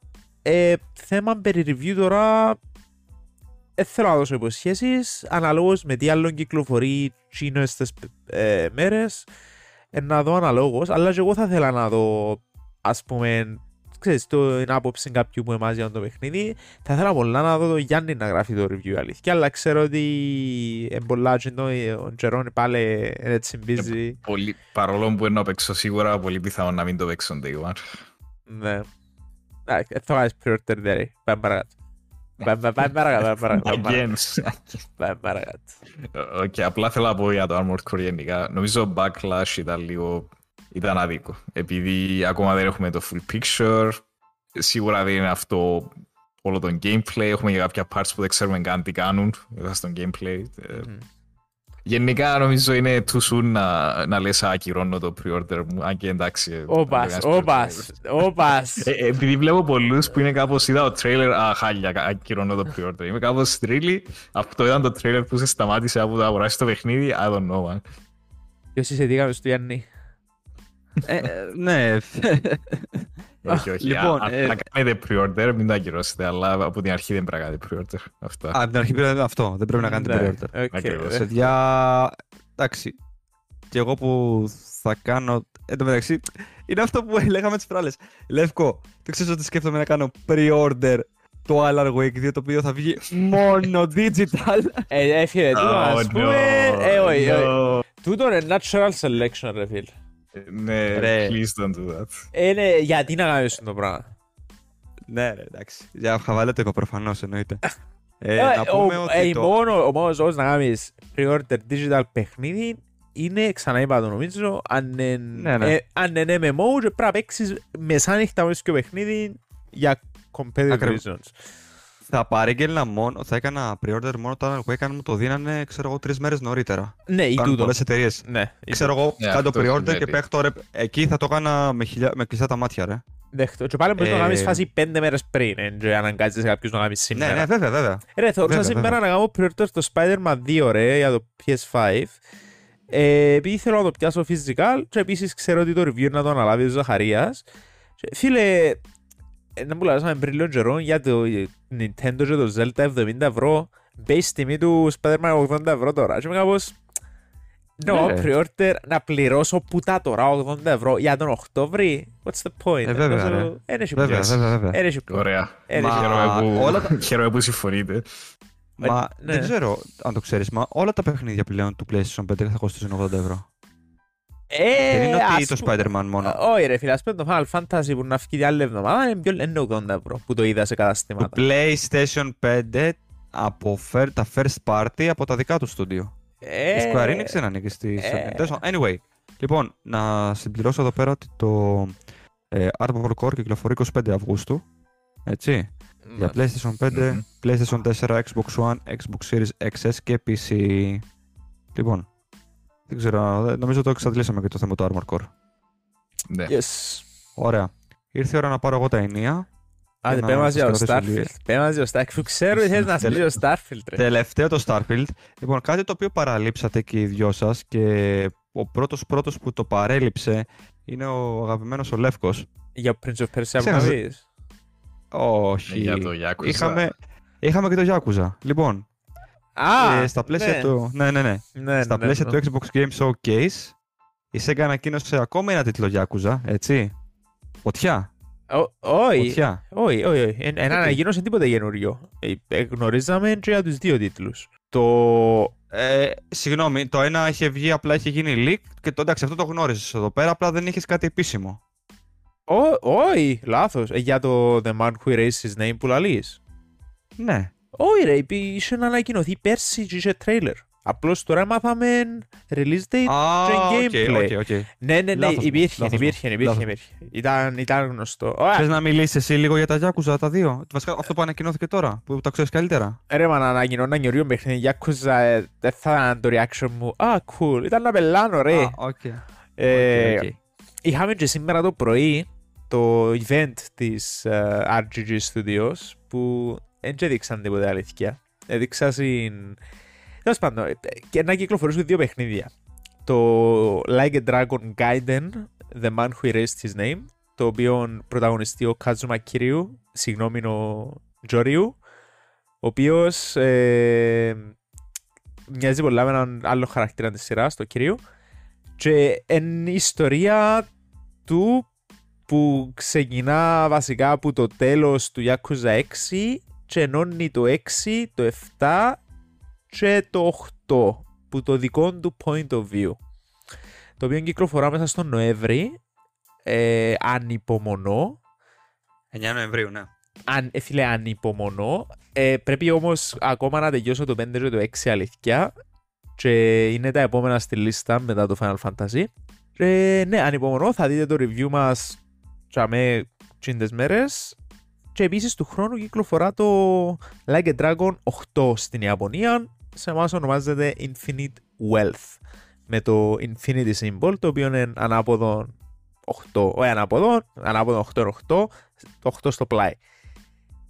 Ε, θέμα περί review τώρα δεν θέλω να δώσω υποσχέσεις αναλόγως με τι άλλο κυκλοφορεί τσίνο στις ε, μέρες. Ε, να δω αναλόγως αλλά και εγώ θα ήθελα να δω ας πούμε ξέρεις το είναι άποψη κάποιου που εμάς για το παιχνίδι. Θα ήθελα πολλά να δω το Γιάννη να γράφει το review αλήθεια αλλά ξέρω ότι είναι πολλά και το, ο Τζερόνι πάλι είναι έτσι busy Πολύ, παρόλο που εννοώ παίξω σίγουρα, πολύ πιθανό να μην το παίξω day one. ναι. Εντάξει, θα κάνεις pre-order there πάμε παρακάτω Πάμε πάμε παρακάτω πάμε παρακάτω, πάμε παρακάτω, Again. πάμε παρακάτω Οκ, απλά θέλω να πω για το Armored Core γενικά. Νομίζω το backlash ήταν λίγο... ήταν άδικο. Επειδή ακόμα δεν έχουμε το full picture, σίγουρα δεν είναι αυτό όλο το gameplay. Έχουμε και κάποια parts που δεν ξέρουμε καν τι κάνουν μέσα στο gameplay. Ε, Μμ. Γενικά νομίζω είναι too soon να, να λες «Α, ακυρώνω το pre-order μου. Αν και εντάξει. Όπας, δεν κάνεις όπας, όπας. ε, ε, επειδή βλέπω πολλούς που είναι κάπως είδα το trailer, α, χάλια, ακυρώνω το pre-order. Είμαι κάπως really, αυτό ήταν το trailer που σε σταμάτησε από το αγοράσει το παιχνίδι, I don't know, man. Ποιος είσαι τι έκανες του Γιάννη. Ε, ε, ναι. Όχι, όχι. Λοιπόν, αν ε, θα κάνετε pre-order, μην το ακυρώσετε, αλλά από την αρχή δεν πρέπει να κάνετε pre-order. Αυτά. Α, από την αρχή πρέπει να αυτό. Δεν πρέπει να κάνετε Ναι, pre-order. οκ, Ακριβώς. ε. Παιδιά, εντάξει. Και εγώ που θα κάνω. Εν τω μεταξύ, είναι αυτό που λέγαμε τις προάλλες. Λεύκο, το ξέρεις ότι σκέφτομαι να κάνω pre-order το Alan Wake 2 το οποίο θα βγει μόνο digital. Ε, ε, φίλε, τούτο Oh, ας no, πούμε, ε, όχι, όχι. no. Τούτο είναι natural selection, ρε φίλε. Ναι, Ρε. please don't do that. Είναι, γιατί να κάνεις το πράγμα. ναι, ρε, εντάξει. Για χαβαλέ το είπα προφανώς εννοείται. Ε, Ε, να ο- πούμε ε, ότι. η Το... μόνο- Ο μόνος τρόπος να κάνεις pre-order digital παιχνίδι είναι, ξαναείπα το νομίζω, αν είναι, Ναι, ναι. ε, αν είναι MMO και πρέπει να παίξεις μεσάνυχτα μέσα στο παιχνίδι για competitive Ακριβώς. reasons. Θα παρήγγελνα μόνο, θα έκανα pre-order μόνο το Alan Wake αν μου το δίνανε, ξέρω εγώ, τρεις μέρες νωρίτερα. Ναι, ή Κάνουν τούτο. πολλές εταιρείες. Ναι, ή Ξέρω εγώ, Ναι, κάνω το αυτό pre-order και συμβαίνει. παίχτω ρε. Εκεί θα το έκανα με, χιλιά... με κλειστά τα μάτια, ρε. Δέχτω. Και πάλι μπορείς να Ε, κάνεις φάση πέντε μέρες πριν, ε, και αναγκάζεσαι κάποιους να κάνεις Ναι, σήμερα. ναι, βέβαια, βέβαια. Ρε, θεωρούσα Βέβαια, σήμερα βέβαια. να κάνω pre-order στο Spider-Man 2, ρε, για το PS5. Ε, επειδή θέλω να το πιάσω physical και επίσης ξέρω ότι το review να το αναλάβει ο Ζαχαρίας. Και, φίλε, ε, να μου λάζαμε πριν λίγο καιρό για το Nintendo και το Zelda 70 ευρώ. Base τιμή του Spider-Man 80 ευρώ τώρα. Και είμαι κάπως... No, Ναι. pre-order να πληρώσω πουτά τώρα 80 ευρώ για τον Οκτώβρη. What's the point? Ε, βέβαια, Ενώ, ρε. εν έχει Βέβαια, πληρώσει. βέβαια, βέβαια. Εν έχει πληρώσει. Ωραία. Ε, Μα- Χαίρομαι που, όλα τα- χαίρομαι που συμφωνείτε. Μα ναι. δεν ξέρω αν το ξέρεις, μα όλα τα παιχνίδια πλέον του PlayStation 5 θα κοστίζουν 80 ευρώ. Ε, δεν είναι ότι ας το πούμε- Spider-Man μόνο. Ε, Όχι ρε φίλε, ας πούμε το Final Fantasy που να φύγει την άλλη εβδομάδα είναι πιο είναι 80 ευρώ που το είδα σε Το καταστήματα. PlayStation 5 αποφέρει τα first party από τα δικά του στούντιο. Ε, Η Square Enix δεν ανήκει στη ε. Sony. Τέλος πάντων, Anyway, λοιπόν, να συμπληρώσω εδώ πέρα ότι το ε, Armored Core κυκλοφορεί 25 Αυγούστου. Έτσι. Για PlayStation 5, Μμμ. PlayStation 4, Xbox One, Xbox Series XS και PC. Λοιπόν, δεν ξέρω, δεν- νομίζω το εξαντλήσαμε και το θέμα του Armored Core. Ναι. Yes. Ωραία. Ήρθε η ώρα να πάρω εγώ τα ενία. Άντε, να πέ μας για το σας κρατήσω λίγο. Starfield. Πέ μας για το Starfield. Που ξέρω ότι θέλεις να Τελε- σπίσεις το Starfield, ρε. Τελευταίο το Starfield. Λοιπόν, κάτι το οποίο παραλείψατε και οι δυο σας και ο πρώτος πρώτος που το παρέλειψε είναι ο αγαπημένος ο Λεύκος. Για Prince of Persia που Ξέρω, να δε- πεις. Όχι. Ναι, Για το Yakuza. Είχαμε, είχαμε και το Yakuza. Λοιπόν, Α, ε, στα πλαίσια ναι. του... Ναι, ναι, ναι. Ναι, στα ναι, πλαίσια ναι. του Xbox Game Showcase, η Sega ανακοίνωσε ακόμα ένα τίτλο Yakuza, έτσι. Φωτιά. Ω- Όχι, Φωτιά. όχι, όχι. όχι. Εν- Εν Γιατί; ανακοίνωσε τίποτα καινούριο. Ε, ε, Γνωρίζαμε και για τους δύο τίτλους. Το... Ε, συγγνώμη, το ένα είχε βγει, απλά είχε γίνει leak και το εντάξει, αυτό το γνώριζες εδώ πέρα, απλά δεν είχες κάτι επίσημο. Ω- Όχι, λάθος. Ε, Για το The Man Who Erased His Name που λαλείς. Ναι. Όχι ρε, είπε- είχε να ανακοινωθεί πέρσι και είχε τρέιλερ. Απλώς τώρα μάθαμε release date Α, και ok, gameplay. ok, ok. Ναι, ναι, ναι, Λάθος μου, υπήρχε, λάθος μου, υπήρχε, υπήρχε, λάθος μου. υπήρχε. Ήταν, ήταν γνωστό. Ωραία, Θες να μιλήσεις εσύ λίγο για τα Yakuza τα δύο; Βασικά αυτό που ανακοινώθηκε τώρα, που τα ξέρεις καλύτερα. ρε μα αν ανακοινώναν καινούριο παιχνίδι, Yakuza, ε, δεν θα ήταν το reaction μου. Α, cool, ήταν να πελλάνω ρε. Α, οκ. Ε, Ok, ok. Είχαμε και σήμερα το πρωί το event της ε, RGG Studios που δεν και έδειξαν τίποτα αλήθεια. Έδειξαν στην... Τέλος πάντων, ε, και να κυκλοφορήσουν δύο παιχνίδια. Το Like a Dragon Gaiden, The Man Who Erased His Name, το οποίο πρωταγωνιστεί ο Kazuma Kiryu, συγγνώμη ο Joryu, ο οποίος ε, μοιάζει πολλά με έναν άλλο χαρακτήρα της σειράς, το Kiryu, και είναι η ιστορία του που ξεκινά βασικά από το τέλος του Yakuza 6 και ενώνει το 6, το 7 και το 8 που το δικό του point of view. Το οποίο κυκλοφορά μέσα στον Νοέμβρη. Ε, ανυπομονώ. 9 Νοεμβρίου, ναι. Αν, ε, φίλε, ανυπομονώ. Ε, πρέπει όμως ακόμα να τελειώσω το 5 και το 6 αλήθεια. Και είναι τα επόμενα στη λίστα μετά το Final Fantasy. Και ναι, ανυπομονώ. Θα δείτε το review μας τσαμέ τσίντες μέρες. Και επίσης του χρόνου κυκλοφορά το Like a Dragon 8 στην Ιαπωνία. Σε εμάς ονομάζεται Infinite Wealth. Με το Infinity Symbol, το οποίο είναι ανάποδο 8. Όχι ανάποδο, ανάποδο 8 είναι 8, το 8 στο πλάι.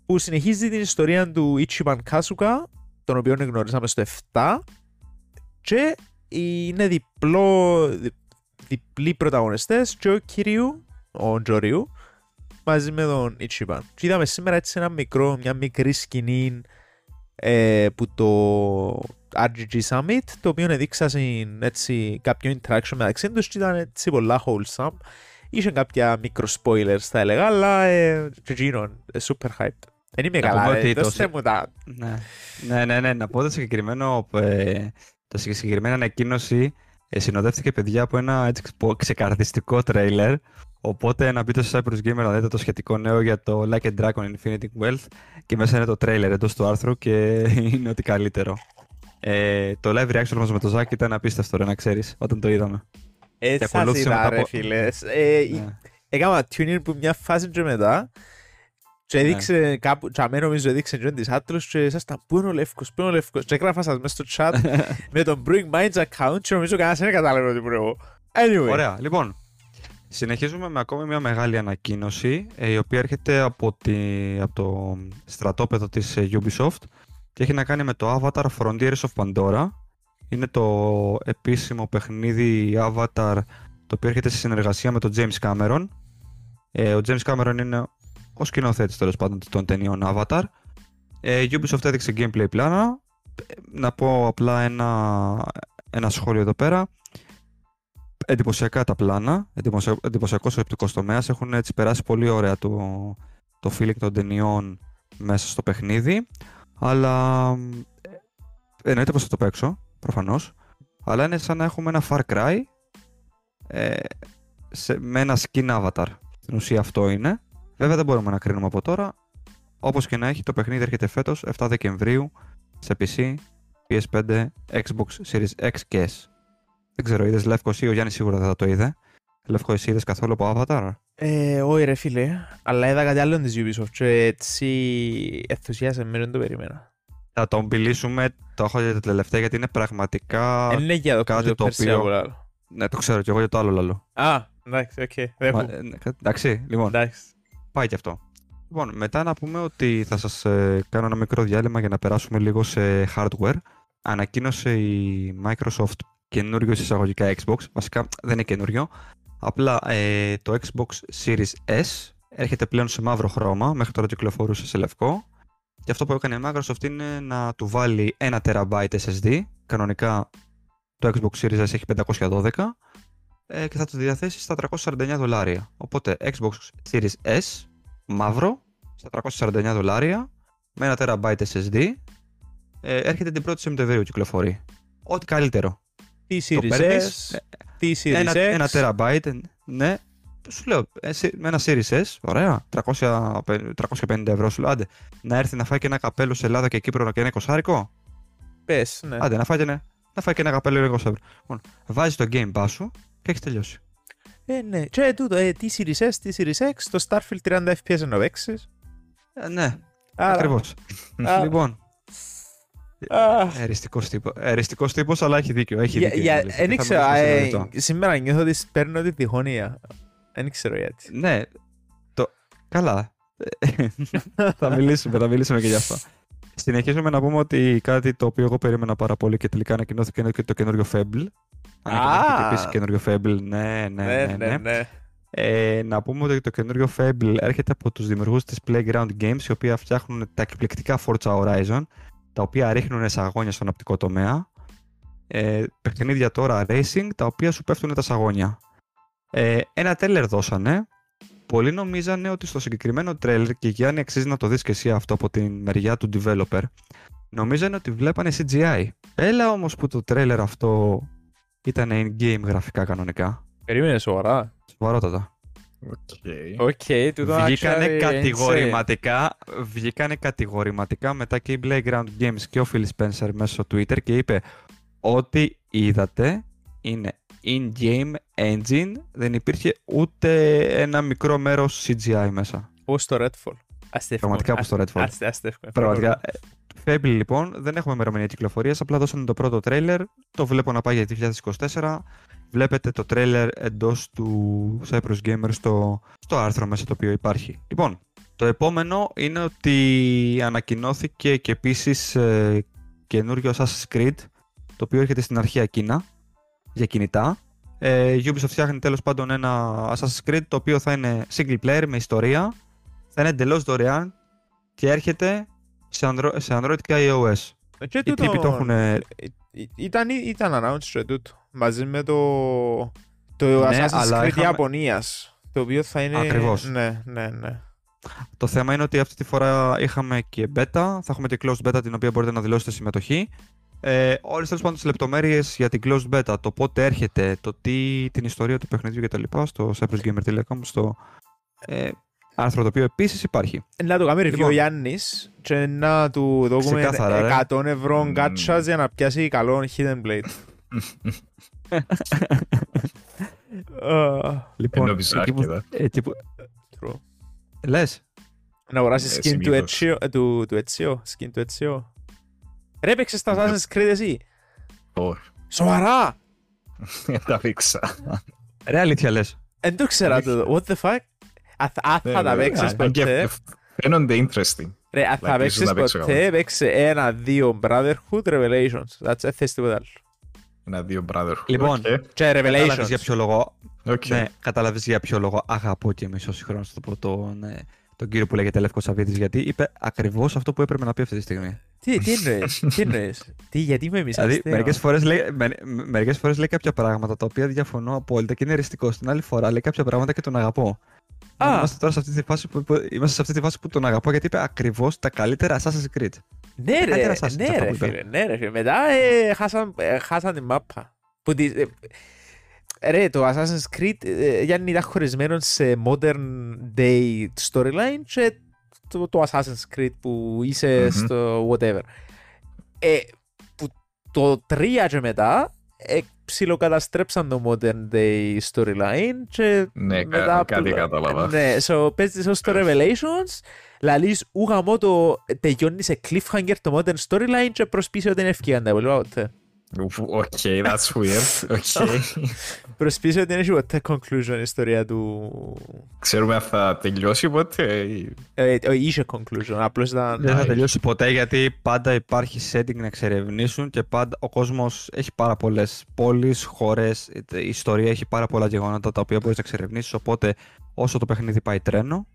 Που συνεχίζει την ιστορία του Ichiban Kasuga, τον οποίο γνωρίσαμε στο 7. Και είναι διπλό, δι, διπλοί πρωταγωνιστές και ο Kiryu, ο Τζορίου, μαζί με τον Ichiban. Και είδαμε σήμερα έτσι ένα μικρό, μια μικρή σκηνή ε, που το RGG Summit, το οποίο έδειξαν έτσι κάποιο interaction μεταξύ τους και ήταν έτσι πολλά wholesome. Είχε κάποια μικρο spoilers θα έλεγα, αλλά ε, και εκείνον, ε, super hyped. Δεν είμαι Να καλά, πούμε ε, ότι το δώστε σε- μου τα... Ναι, ναι, ναι, ναι. να πω το συγκεκριμένο, ε, το συγκεκριμένη ανακοίνωση ε, συνοδεύτηκε παιδιά από ένα έτσι ξε- ξεκαρδιστικό τρέιλερ. Οπότε να μπείτε στο Cyprus Gamer να δείτε το σχετικό νέο για το Like a Dragon Infinity Wealth και μέσα είναι το τρέιλερ εντός του άρθρου και είναι ό,τι καλύτερο. Ε, το live reaction μας με το Ζάκ ήταν απίστευτο, ρε, να ξέρεις, όταν το είδαμε. Έτσι Και σας ακολούθησε είδα μετά ρε από- φίλες. Ε, Ναι. Έκανα tuning που μια φάση και μετά και Ναι. έδειξε κάπου, και αμέ νομίζω έδειξε και της άτλους και ήσασταν πού είναι ο Λεύκος, πού είναι ο Λεύκος; Και έγραφα σας μέσα στο chat με τον Bring Minds account και νομίζω κανένας δεν κατάλαβε ότι πρέπει εγώ. Anyway, Ωραία, λοιπόν. Συνεχίζουμε με ακόμη μια μεγάλη ανακοίνωση, ε, η οποία έρχεται από, τη, από το στρατόπεδο της ε, Ubisoft και έχει να κάνει με το Avatar Frontiers of Pandora. Είναι το επίσημο παιχνίδι Avatar, το οποίο έρχεται σε συνεργασία με τον James Cameron. Ε, ο James Cameron είναι ο σκηνοθέτης τέλος πάντων των ταινιών Avatar. Ε, Ubisoft έδειξε gameplay πλάνα. Ε, Να πω απλά ένα, ένα σχόλιο εδώ πέρα εντυπωσιακά τα πλάνα, εντυπωσιακό, εντυπωσιακός ο οπτικός τομέας, έχουν έτσι περάσει πολύ ωραία το, το feeling των ταινιών μέσα στο παιχνίδι, αλλά ε, εννοείται πως θα το παίξω, προφανώς, αλλά είναι σαν να έχουμε ένα Far Cry ε, σε, με ένα skin avatar. Στην ουσία αυτό είναι. Βέβαια δεν μπορούμε να κρίνουμε από τώρα. Όπως και να έχει, το παιχνίδι έρχεται φέτος 7 Δεκεμβρίου σε PC, PS5, Xbox Series X και S. Δεν ξέρω, είδες Λεύκος ή ο Γιάννης σίγουρα δεν θα το είδε. Λεύκος, εσύ είδες καθόλου από Avatar; Ε, όχι ρε φίλε, αλλά είδα κάτι άλλο της Ubisoft και έτσι ενθουσιάσε με, δεν το περίμενα. Θα τον μιλήσουμε, το έχω για τα τελευταία γιατί είναι πραγματικά. Δεν είναι για το κάτι κάτι το το οποίο- οποίο... Ναι, το ξέρω κι εγώ για το άλλο λαλώ. Α, εντάξει, οκ, δεν Μα, έχω. ε, ναι, Εντάξει, λοιπόν, Εντάξει. πάει και αυτό. Λοιπόν, μετά να πούμε ότι θα σας ε, κάνω ένα μικρό διάλειμμα για να περάσουμε λίγο σε hardware. Ανακοίνωσε η Microsoft καινούριο εισαγωγικά Xbox. Βασικά δεν είναι καινούριο. Απλά ε, το Xbox Series S έρχεται πλέον σε μαύρο χρώμα. Μέχρι τώρα κυκλοφορούσε σε λευκό. Και αυτό που έκανε η Microsoft είναι να του βάλει 1 TB SSD. Κανονικά το Xbox Series S έχει 512 ε, και θα το διαθέσει στα 349 δολάρια. Οπότε Xbox Series S μαύρο στα 349 δολάρια με 1 TB SSD ε, έρχεται την 1η Σεπτεμβρίου κυκλοφορεί. Ό,τι καλύτερο. Τι Το Series παίρνεις, S, τι Series ένα, X. ένα terabyte, ναι. Σου λέω, ε, σε- με ένα Series S, ωραία, 300, 350 ευρώ σου λέω, άντε, να έρθει να φάει και ένα καπέλο σε Ελλάδα και Κύπρο και ένα εικοσάρικο. Πες, ναι. Άντε, να φάει και ένα, να φάει και ένα καπέλο 20 ευρώ. Λοιπόν, βάζεις το Game Pass σου και έχεις τελειώσει. Ε, ναι. Και τούτο, ε, τι Series S, τι Series X, το Starfield 30 FPS να παίξεις. Ε, ναι, Άρα- ακριβώς. Α, λοιπόν, α, εριστικός τύπος, εριστικός τύπος, αλλά έχει δίκιο. Έχει για- δίκιο για- η Μελίσσα. Εν Θα ήξερα, μιλήσουμε σε ε, ένα λεπτό. σήμερα νιώθω ότι παίρνω τη διχόνοια. Δεν ξέρω γιατί. Ναι, το... καλά. θα μιλήσουμε, θα μιλήσουμε και γι' αυτό. Συνεχίζουμε να πούμε ότι κάτι το οποίο εγώ περίμενα πάρα πολύ και τελικά ανακοινώθηκε είναι και το καινούριο Fable. Ανακοινώθηκε και Α! επίσης καινούριο Fable, ναι, ναι, ναι. ναι. ναι. Ε, να πούμε ότι το καινούριο Fable έρχεται από τους δημιουργούς της Playground Games, οι οποίοι φτιάχνουν τα εκπληκτικά Forza Horizon, τα οποία ρίχνουν σαγόνια στον οπτικό τομέα. Ε, παιχνίδια τώρα racing, τα οποία σου πέφτουν τα σαγόνια. Ε, ένα τρέιλερ δώσανε. Πολλοί νομίζανε ότι στο συγκεκριμένο τρέιλερ, και Γιάννη αξίζει να το δεις και εσύ αυτό από την μεριά του developer, νομίζανε ότι βλέπανε CGI. Έλα όμως που το τρέιλερ αυτό ήταν in-game γραφικά κανονικά. Περίμενε σοβαρά. Σοβαρότατα. Ok. Ok, τούτο Βγήκανε actually κατηγορηματικά, βγήκανε κατηγορηματικά μετά και η Playground Games και ο Phil Spencer μέσω Twitter και είπε ότι είδατε είναι in-game engine, δεν υπήρχε ούτε ένα μικρό μέρος CGI μέσα. Πώς το Redfall. Αστεύκομαι. Πραγματικά όπως το Redfall. Άστε, αστεύκομαι. Πραγματικά. ε, Fable λοιπόν, δεν έχουμε ημερομηνία κυκλοφορίας, απλά δώσανε το πρώτο τρέιλερ, το βλέπω να πάει για 2024. Βλέπετε το τρέιλερ εντός του Cyprus Gamer στο, στο άρθρο μέσα το οποίο υπάρχει. Λοιπόν, το επόμενο είναι ότι ανακοινώθηκε και επίσης ε, καινούριο Assassin's Creed, το οποίο έρχεται στην αρχαία Κίνα για κινητά. Ε, η Ubisoft φτιάχνει τέλος πάντων ένα Assassin's Creed το οποίο θα είναι single player με ιστορία, θα είναι εντελώς δωρεάν και έρχεται σε, Andro- σε Android και iOS. Και Οι τύποι το έχουν... Ε, Ήταν, ήταν announced και τούτο. Μαζί με το, το Ναι, Assassin's αλλά Creed είχαμε- Ιαπωνίας. Το οποίο θα είναι... Ακριβώς. Ναι, ναι, ναι. Το θέμα είναι ότι αυτή τη φορά είχαμε και beta, θα έχουμε και closed beta την οποία μπορείτε να δηλώσετε συμμετοχή. Ε, Όλες τέλος πάντων τις λεπτομέρειες για την closed beta, το πότε έρχεται, το τι, την ιστορία του παιχνιδιού κτλ. στο cyprusgamer.com, στο ε, άρθρο το οποίο επίσης υπάρχει. Να το κάνει review Λοιπόν. ο Γιάννης και να του δώσουμε Ξεκάθαρα, ρε. 100 ευρώ Μμμ. γκάτσας για να πιάσει καλό Hidden Blade. Α, Λοιπόν, Ενώ πεις εκεί που, άρκεδα. εκεί που, true. λες, Να αγοράσεις Ε, skin του συνήθως. Ezio, ε, του, του Ezio, skin του Ezio. Ρε έπαιξες τα Assassin's Creed εσύ; Όχι. Σοβαρά! Τα δείξα. ρε αλήθεια λες. Δεν το ξέρα Αλήθεια. το. What the fuck; Α, α, Ναι, θα τα ναι, παίξεις ναι, και ποτέ. Φαίνονται interesting. Ρε, αν Like, θα ίσως παίξεις να παίξω ποτέ, παίξε ένα-δύο Brotherhood Revelations. That's it, θες τίποτα άλλο. Ένα-δύο brotherhood. Λοιπόν, Okay. Και Καταλάβεις Revelations. για ποιο λόγο. Okay. Ναι, καταλάβεις για ποιο λόγο αγαπώ και εμείς όσοι χρόνος το πω τον, ε, τον κύριο που λέγεται Λεύκος Σαββίδης γιατί είπε ακριβώς αυτό που έπρεπε να πει αυτή τη στιγμή. Τι, τι εννοείς, τι εννοείς; Τι, γιατί με εμείς Δηλαδή, αστείο. μερικές φορές, λέει, με, με- μερικές φορές λέει κάποια πράγματα τα οποία διαφωνώ απόλυτα και είναι εριστικό. Στην άλλη φορά λέει κάποια πράγματα και τον αγαπώ. Α. Είμαστε τώρα σε αυτή, τη φάση που, που, είμαστε σε αυτή τη φάση που τον αγαπώ γιατί είπε ακριβώς τα καλύτερα Assassin's Creed. Ναι ρε, Καλύτερα σας, ναι αυτά ρε που είπε. φίλε, ναι ρε φίλε. Μετά ε, χάσαν, ε, χάσαν την μάπα. Που τη, ε, ρε, το Assassin's Creed ε, Γιάννη ήταν χωρισμένο σε modern day storyline και το, το Assassin's Creed που είσαι Μμμ. στο whatever. Ε, που το 3 και μετά ε, ψιλοκαταστρέψαν το modern day storyline και Ναι, κα- μετά κάτι που- κατάλαβα. Ναι, so παίζεις ως το Revelations λαλείς ούγα μου το τελειώνεις σε cliffhanger το modern storyline και προς πίσω δεν ευκαιρία τα υπόλοιπα ποτέ. Ουφ, Okay, that's weird. Okay. Προς πίσω δεν έχει ποτέ conclusion η ιστορία του... Ξέρουμε αν θα τελειώσει ποτέ. ή- Ε, ε, είχε conclusion, απλώς ήταν... Δεν θα Nice. τελειώσει ποτέ γιατί πάντα υπάρχει setting να εξερευνήσουν και πάντα ο κόσμος έχει πάρα πολλές πόλεις, χώρες, η ιστορία έχει πάρα πολλά γεγονότα τα οποία μπορείς να εξερευνήσεις οπότε όσο το παιχνίδι πάει τρένο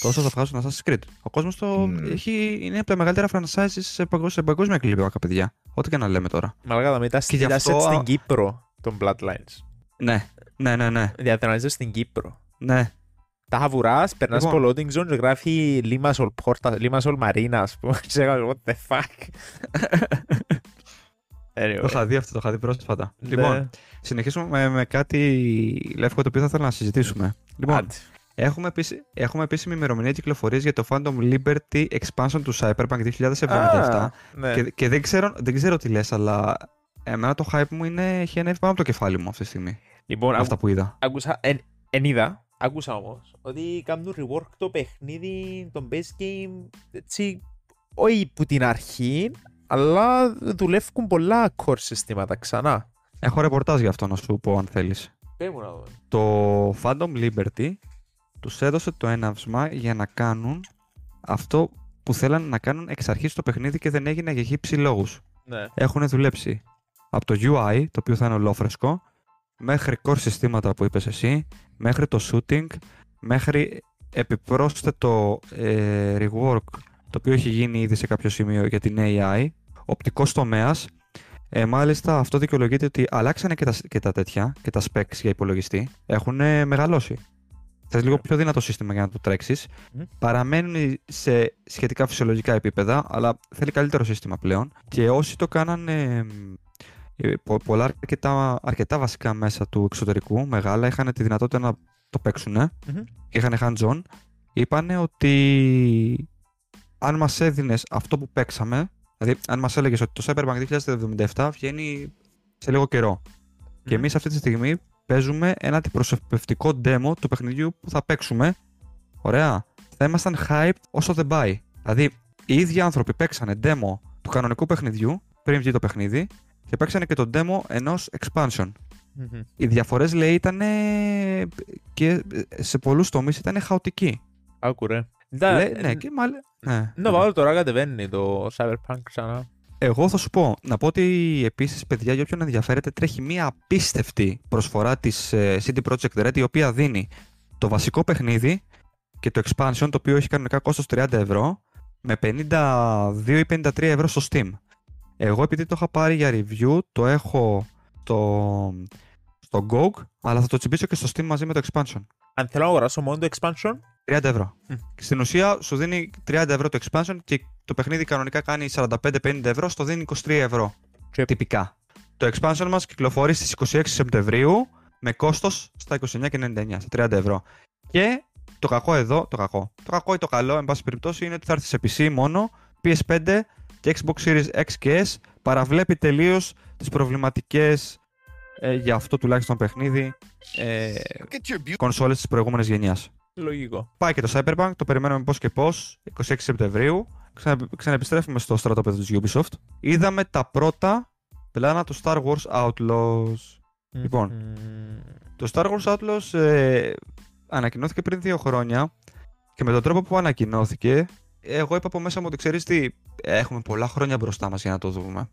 τόσο θα βγάζουν Assassin's Creed. Ο κόσμος το Μμμ. έχει, είναι από τα μεγαλύτερα franchises σε, παγκόσμια, σε παγκόσμια κλίμακα, παιδιά. Ό,τι και να λέμε τώρα. Μαλάκα τα μετά Και γι' ήταν αυτό- set στην Κύπρο των Bloodlines. Ναι, ναι, ναι, ναι. Διαδραματίζεται στην Κύπρο. ναι. Τα χαβουράς, περνάς Λοιπόν. από loading zone και γράφει Limassol Porta, Limassol Marina, ας πούμε. Και έκανα, what the fuck. Anyway. Το είχα δει αυτό, το είχα δει πρόσφατα. Ναι. Λοιπόν, συνεχίσουμε με, με κάτι λεύκο το οποίο θα ήθελα να συζητήσουμε. Λοιπόν, Άντε. Έχουμε, επίση, έχουμε επίσημη ημερομηνία κυκλοφορίας για το Phantom Liberty Expansion του Cyberpunk 2077 Α, ναι. και, και δεν, ξέρω, δεν ξέρω τι λες, αλλά εμένα το hype μου είναι, έχει ανέβει πάνω από το κεφάλι μου αυτή τη στιγμή. Λοιπόν, με αυτά που είδα. άκουσα, εν, εν είδα, άκουσα όμως, ότι κάνουν rework το παιχνίδι, το base game, έτσι, όχι που την αρχή, αλλά δουλεύουν πολλά core συστήματα ξανά. Έχω ρεπορτάζ για αυτό να σου πω αν θέλεις. Πες μου να δω. Το Phantom Liberty τους έδωσε το έναυσμα για να κάνουν αυτό που θέλανε να κάνουν εξ αρχής το παιχνίδι και δεν έγινε για χύψη λόγους. Ναι. έχουν δουλέψει από το UI, το οποίο θα είναι ολόφρεσκο, μέχρι core συστήματα που είπες εσύ, μέχρι το shooting, μέχρι επιπρόσθετο ε, rework, το οποίο έχει γίνει ήδη σε κάποιο σημείο για την AI, οπτικός τομέας, ε, μάλιστα αυτό δικαιολογείται ότι αλλάξανε και τα, και τα τέτοια και τα specs για υπολογιστή, έχουν μεγαλώσει. Θες λίγο πιο δυνατό σύστημα για να το τρέξεις. Μμ. Παραμένουν σε σχετικά φυσιολογικά επίπεδα, αλλά θέλει καλύτερο σύστημα πλέον. Και όσοι το κάνανε ε, πο- πολλά αρκετά, αρκετά βασικά μέσα του εξωτερικού, μεγάλα, είχαν τη δυνατότητα να το παίξουν Μμμ. και είχαν hands-on, είπανε ότι αν μας έδινες αυτό που παίξαμε, δηλαδή αν μας έλεγες ότι το Cyberpunk 2077 βγαίνει σε λίγο καιρό και Μμμ. εμείς αυτή τη στιγμή παίζουμε ένα αντιπροσωπευτικό demo του παιχνιδιού που θα παίξουμε. Ωραία. Θα ήμασταν hyped όσο δεν πάει. Δηλαδή, οι ίδιοι άνθρωποι παίξανε demo του κανονικού παιχνιδιού πριν βγει το παιχνίδι και παίξανε και το demo ενός expansion. Μμμ. Οι διαφορές λέει ήταν και σε πολλούς τομείς ήταν χαοτικοί. Άκου ρε. Ντα- Λέει- ναι, και μάλιστα. Ναι, Να ναι. βάλω τώρα κατεβαίνει το Cyberpunk ξανά. Εγώ θα σου πω, να πω ότι επίσης παιδιά για όποιον ενδιαφέρεται τρέχει μια απίστευτη προσφορά της ε, CD Projekt Red η οποία δίνει το βασικό παιχνίδι και το expansion το οποίο έχει κανονικά κόστος 30 ευρώ με 52 ή 53 ευρώ στο Steam. Εγώ επειδή το είχα πάρει για review το έχω στο, στο GOG αλλά θα το τσιμπήσω και στο Steam μαζί με το expansion. Αν θέλω να αγοράσω μόνο το expansion, 30 ευρώ. Μμ. Και Στην ουσία σου δίνει 30 ευρώ το expansion και το παιχνίδι κανονικά κάνει 45-50 ευρώ, στο δίνει 23 ευρώ. Και- Τυπικά. Το expansion μας κυκλοφορεί στις 26 Σεπτεμβρίου με κόστος στα 29,99, στα 30 ευρώ. Και το κακό εδώ, το κακό, το κακό ή το καλό, εν πάση περιπτώσει, είναι ότι θα έρθεις σε PC μόνο, PS5 και Xbox Series X και S, παραβλέπει τελείως τις προβληματικές ε, για αυτό τουλάχιστον παιχνίδι ε, κονσόλες της προηγούμενης γενιάς. Λογικό. Πάει και το Cyberpunk, το περιμένουμε πώς και πώς, 26 Σεπτεμβρίου. Ξανα, ξαναεπιστρέφουμε στο στρατόπεδο της Ubisoft. Είδαμε τα πρώτα πλάνα του Star Wars Outlaws. Λοιπόν. Μμμ. Το Star Wars Outlaws ε, ανακοινώθηκε πριν δύο χρόνια και με τον τρόπο που ανακοινώθηκε, εγώ είπα από μέσα μου ότι ξέρεις τι, έχουμε πολλά χρόνια μπροστά μας για να το δούμε.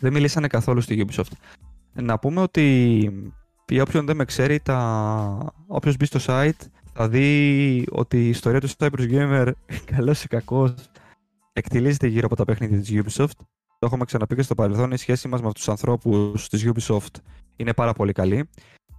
Δεν μιλήσανε καθόλου στη Ubisoft. Να πούμε ότι για όποιον δεν με ξέρει, τα... όποιος μπει στο site θα δει ότι η ιστορία του Cyprus Gamer, καλός ή κακός, εκτιλίζεται γύρω από τα παιχνίδια της Ubisoft. Το έχουμε ξαναπεί και στο παρελθόν, η σχέση μας με τους ανθρώπους της Ubisoft είναι πάρα πολύ καλή.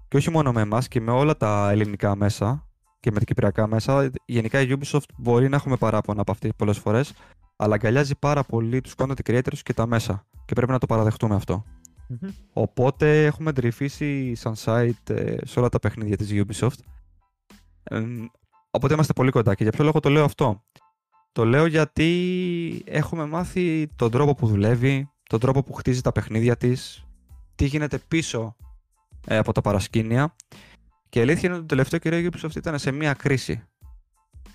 Και όχι μόνο με εμάς και με όλα τα ελληνικά μέσα και με τα κυπριακά μέσα. Γενικά η Ubisoft μπορεί να έχουμε παράπονα από αυτή πολλές φορές, αλλά αγκαλιάζει πάρα πολύ τους content creators και τα μέσα. Και πρέπει να το παραδεχτούμε αυτό. Μμμ. Οπότε έχουμε ντρυφήσει σαν site ε, σε όλα τα παιχνίδια της Ubisoft. Ε, οπότε είμαστε πολύ κοντά. Και για ποιο λόγο το λέω αυτό. Το λέω γιατί έχουμε μάθει τον τρόπο που δουλεύει, τον τρόπο που χτίζει τα παιχνίδια της, τι γίνεται πίσω ε, από τα παρασκήνια. Και η αλήθεια είναι ότι το τελευταίο καιρό η Ubisoft ήταν σε μια κρίση.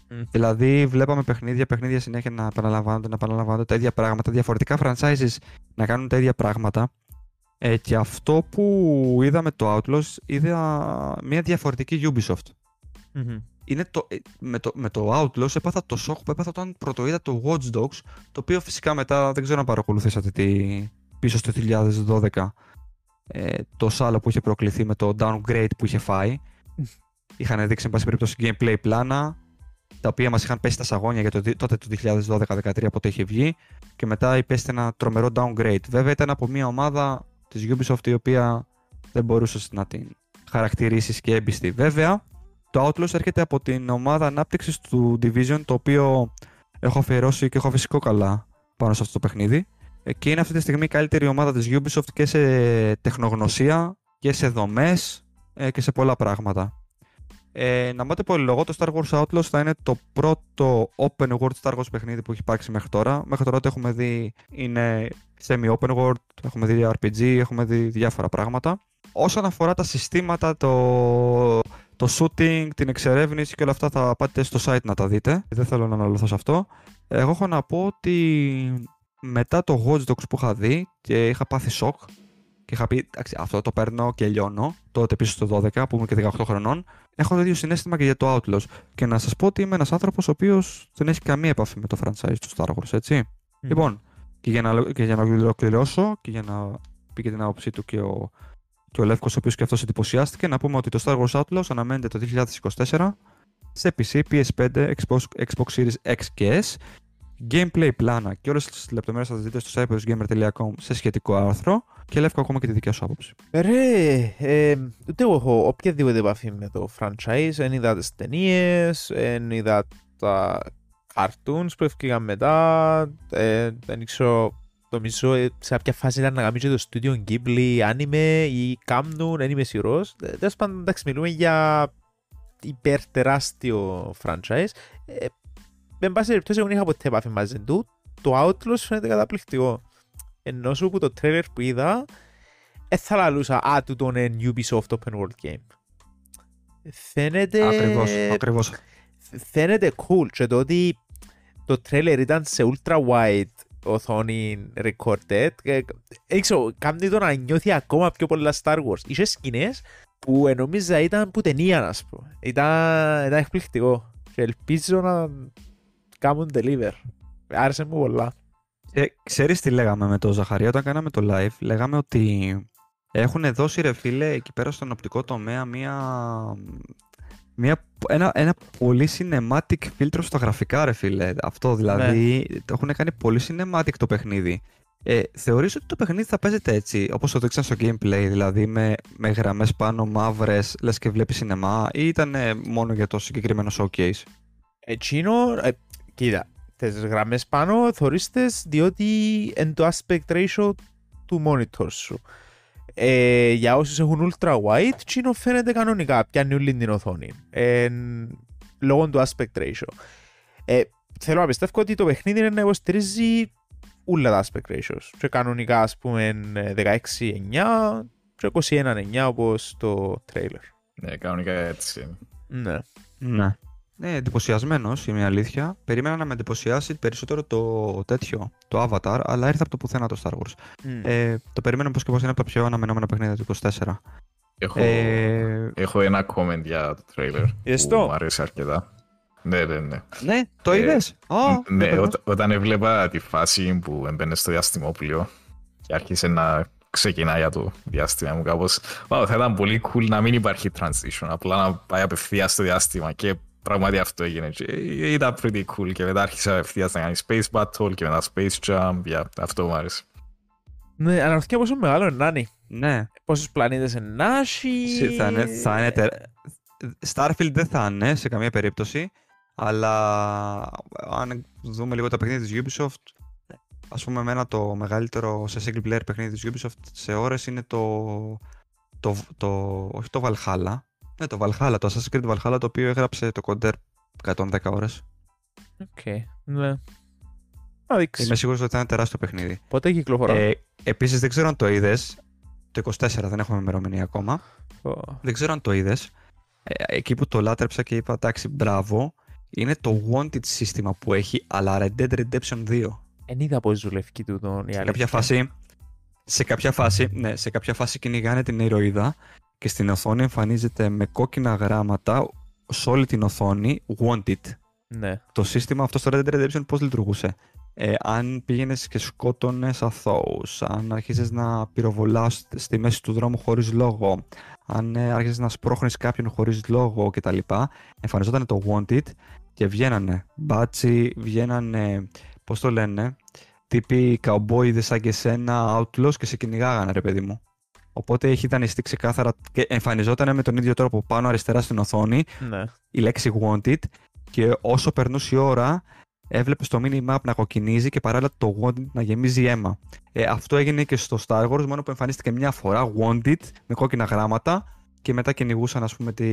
Μμ. Δηλαδή, βλέπαμε παιχνίδια, παιχνίδια συνέχεια να επαναλαμβάνονται, να επαναλαμβάνονται τα ίδια πράγματα, διαφορετικά franchises να κάνουν τα ίδια πράγματα. Ε, και αυτό που είδαμε το Outlaws, είδα μια διαφορετική Ubisoft. Μμμ. Είναι το, ε, με, το, με το Outlaws έπαθα το σοκ που έπαθα όταν πρωτοείδα το Watch Dogs, το οποίο φυσικά μετά δεν ξέρω αν παρακολουθήσατε τι, πίσω στο 2012 ε, το σάλο που είχε προκληθεί με το downgrade που είχε φάει. Είχαν δείξει, εν πάση περιπτώσει, gameplay πλάνα, τα οποία μας είχαν πέσει τα σαγόνια για το, δι- τότε το 2012-2013 πότε είχε βγει και μετά υπέστη ένα τρομερό downgrade. Βέβαια ήταν από μια ομάδα της Ubisoft η οποία δεν μπορούσες να την χαρακτηρίσεις και έμπιστη. Βέβαια, το Outlaws έρχεται από την ομάδα ανάπτυξης του Division, το οποίο έχω αφιερώσει και έχω φυσικό καλά πάνω σε αυτό το παιχνίδι. Ε, Και είναι αυτή τη στιγμή η καλύτερη ομάδα της Ubisoft και σε τεχνογνωσία και σε δομές ε, και σε πολλά πράγματα. Ε, να μάτε πολύ λόγο, το Star Wars Outlaws θα είναι το πρώτο open world Star Wars παιχνίδι που έχει υπάρξει μέχρι τώρα. Μέχρι τώρα το έχουμε δει είναι semi-open world, έχουμε δει RPG, έχουμε δει διάφορα πράγματα. Όσον αφορά τα συστήματα, το, το shooting, την εξερεύνηση και όλα αυτά θα πάτε στο site να τα δείτε. Δεν θέλω να αναλωθώ σε αυτό. Εγώ έχω να πω ότι μετά το Watch Dogs που είχα δει και είχα πάθει σοκ και είχα πει εντάξει, αυτό το παίρνω και λιώνω τότε πίσω στο 12 που είμαι και 18 χρονών έχω το ίδιο συνέστημα και για το Outlaws και να σας πω ότι είμαι ένας άνθρωπος ο οποίος δεν έχει καμία επαφή με το franchise του Star Wars έτσι Λοιπόν, και για, να, και για να ολοκληρώσω και για να πει και την άποψή του και ο, και ο Λεύκος ο οποίος και αυτός εντυπωσιάστηκε να πούμε ότι το Star Wars Outlaws αναμένεται το 2024 σε PC, PS5, Xbox, Xbox Series X και S gameplay πλάνα και όλες τις λεπτομέρειες θα τις δείτε στο cyprusgamer.com σε σχετικό άρθρο και Λεύκο ακόμα και τη δικιά σου άποψη. Ρε, ε, ούτε εγώ έχω οποιαδήποτε επαφή με το franchise. Δεν είδα τις ταινίες, δεν είδα τα cartoons που έφυγαν μετά. Ε, δεν ξέρω, νομίζω ε, σε κάποια φάση ήταν να κάνει και το studio Ghibli anime ή κάμνουν, δεν είμαι σίγουρος. Ε, Τέλος πάντων, εντάξει, μιλούμε για υπερτεράστιο franchise. Ε, με πάση περιπτώσει, εγώ δεν είχα ποτέ επαφή μαζί του. Το Outlaws φαίνεται καταπληκτικό. Ενώ σου που το trailer που είδα, δεν θα λαλούσα «Α, τούτο είναι Ubisoft Open World Game». Φαίνεται... Ακριβώς, ακριβώς. Φαίνεται cool και το ότι το trailer ήταν σε ultra wide οθόνη recorded και, δεν ξέρω, κάνει το να νιώθει ακόμα πιο πολλά Star Wars. Είχε σκηνές που νόμιζα ήταν που ταινία, ας πούμε. Ήταν, ήταν εκπληκτικό και ελπίζω να κάνουν deliver. Άρεσε μου πολλά. Ε, ξέρεις τι λέγαμε με το Ζαχαρία όταν κάναμε το live, λέγαμε ότι έχουν δώσει ρε φίλε εκεί πέρα στον οπτικό τομέα μία, μία, ένα, ένα πολύ cinematic φίλτρο στα γραφικά ρε φίλε. Αυτό δηλαδή, το έχουν κάνει πολύ cinematic το παιχνίδι. Ε, θεωρείς ότι το παιχνίδι θα παίζεται έτσι, όπως το δείξαν στο gameplay, δηλαδή με, με γραμμές πάνω μαύρες, λες και βλέπεις σινεμά, ή ήταν ε, μόνο για το συγκεκριμένο showcase; Εκείνο, ε, κοίτα, τις γραμμές πάνω θωρίστες διότι είναι το aspect ratio του monitor σου. Ε, για όσους έχουν ultra wide, εκείνο φαίνεται κανονικά, πιάνει όλη την οθόνη. Ε, λόγω του aspect ratio. Ε, θέλω να πιστεύω ότι το παιχνίδι είναι να υποστηρίζει όλα τα aspect ratios. Και κανονικά, ας πούμε, 16-9 και 21-9 όπως το trailer. Ναι, κανονικά έτσι είναι. Ναι. Ναι. Ναι, εντυπωσιασμένος, είναι η αλήθεια. Περίμενα να με εντυπωσιάσει περισσότερο το τέτοιο, το Avatar, αλλά ήρθε από το πουθενά το Star Wars. Μμ. Ε, το περίμενα πώ και πώ είναι από τα πιο αναμενόμενα παιχνίδια του 24. Έχω, Ε, έχω ένα comment για το trailer Είδες που το; μου αρέσει αρκετά. Ναι, ναι, ναι. ναι, το Ε, είδες; ναι, όταν, όταν έβλεπα τη φάση που έμπαινε στο διαστημόπλιο και άρχισε να ξεκινάει για το διάστημα μου κάπως wow, θα ήταν πολύ cool να μην υπάρχει transition απλά να πάει απευθείας στο διάστημα και πράγματι αυτό έγινε. Και ήταν pretty cool. Και μετά άρχισε απευθεία να κάνει space battle και μετά space jump yeah, αυτό μου άρεσε. Ναι, αναρωτιέμαι πόσο μεγάλο είναι να είναι. Ναι, Πόσους πλανήτες είναι να έχει. θα είναι, θα είναι τερ... Starfield δεν θα είναι σε καμία περίπτωση, αλλά αν δούμε λίγο τα παιχνίδια της Ubisoft, ας πούμε εμένα το μεγαλύτερο σε single player παιχνίδι της Ubisoft σε ώρες είναι το, το, το όχι το Valhalla, ναι το Valhalla, το Assassin's Creed Valhalla το οποίο έγραψε το counter 110 ώρες. Οκ, ναι. Θα δείξεις. Είμαι σίγουρος ότι θα είναι τεράστιο παιχνίδι. Πότε κυκλοφορά; Ε, επίσης δεν ξέρω αν το είδες, το 24 δεν έχουμε ημερομηνία ακόμα, Ω, δεν ξέρω αν το είδες. εκεί που το λάτρεψα και είπα εντάξει, μπράβο, είναι το Wanted σύστημα που έχει, αλλά Red Dead Redemption 2. Εν είδα πώς δουλεύει τούτο η Σε αλήθεια. κάποια φάση, σε κάποια φάση, ναι, σε κάποια φάση κυνηγάνε την ηρωίδα και στην οθόνη εμφανίζεται με κόκκινα γράμματα σε όλη την οθόνη Wanted. Ναι. Το σύστημα αυτό στο Red Dead Redemption πώς λειτουργούσε; Ε, αν πήγαινες και σκότωνες αθώους, αν άρχισε να πυροβολάς στη μέση του δρόμου χωρίς λόγο, αν ε, άρχισες να σπρώχνεις κάποιον χωρίς λόγο κτλ. Εμφανιζόταν το Wanted και βγαίνανε μπάτσι, βγαίνανε, πώς το λένε, τύποι καουμπόιδε σαν και εσένα, outlaws και σε κυνηγάγανε, ρε παιδί μου. Οπότε έχει δανειστεί ξεκάθαρα και εμφανιζόταν με τον ίδιο τρόπο πάνω αριστερά στην οθόνη Ναι. η λέξη wanted και όσο περνούσε η ώρα έβλεπε το mini-map να κοκκινίζει και παράλληλα το wanted να γεμίζει αίμα. Ε, αυτό έγινε και στο Star Wars μόνο που εμφανίστηκε μια φορά wanted με κόκκινα γράμματα και μετά κυνηγούσαν ας πούμε τη,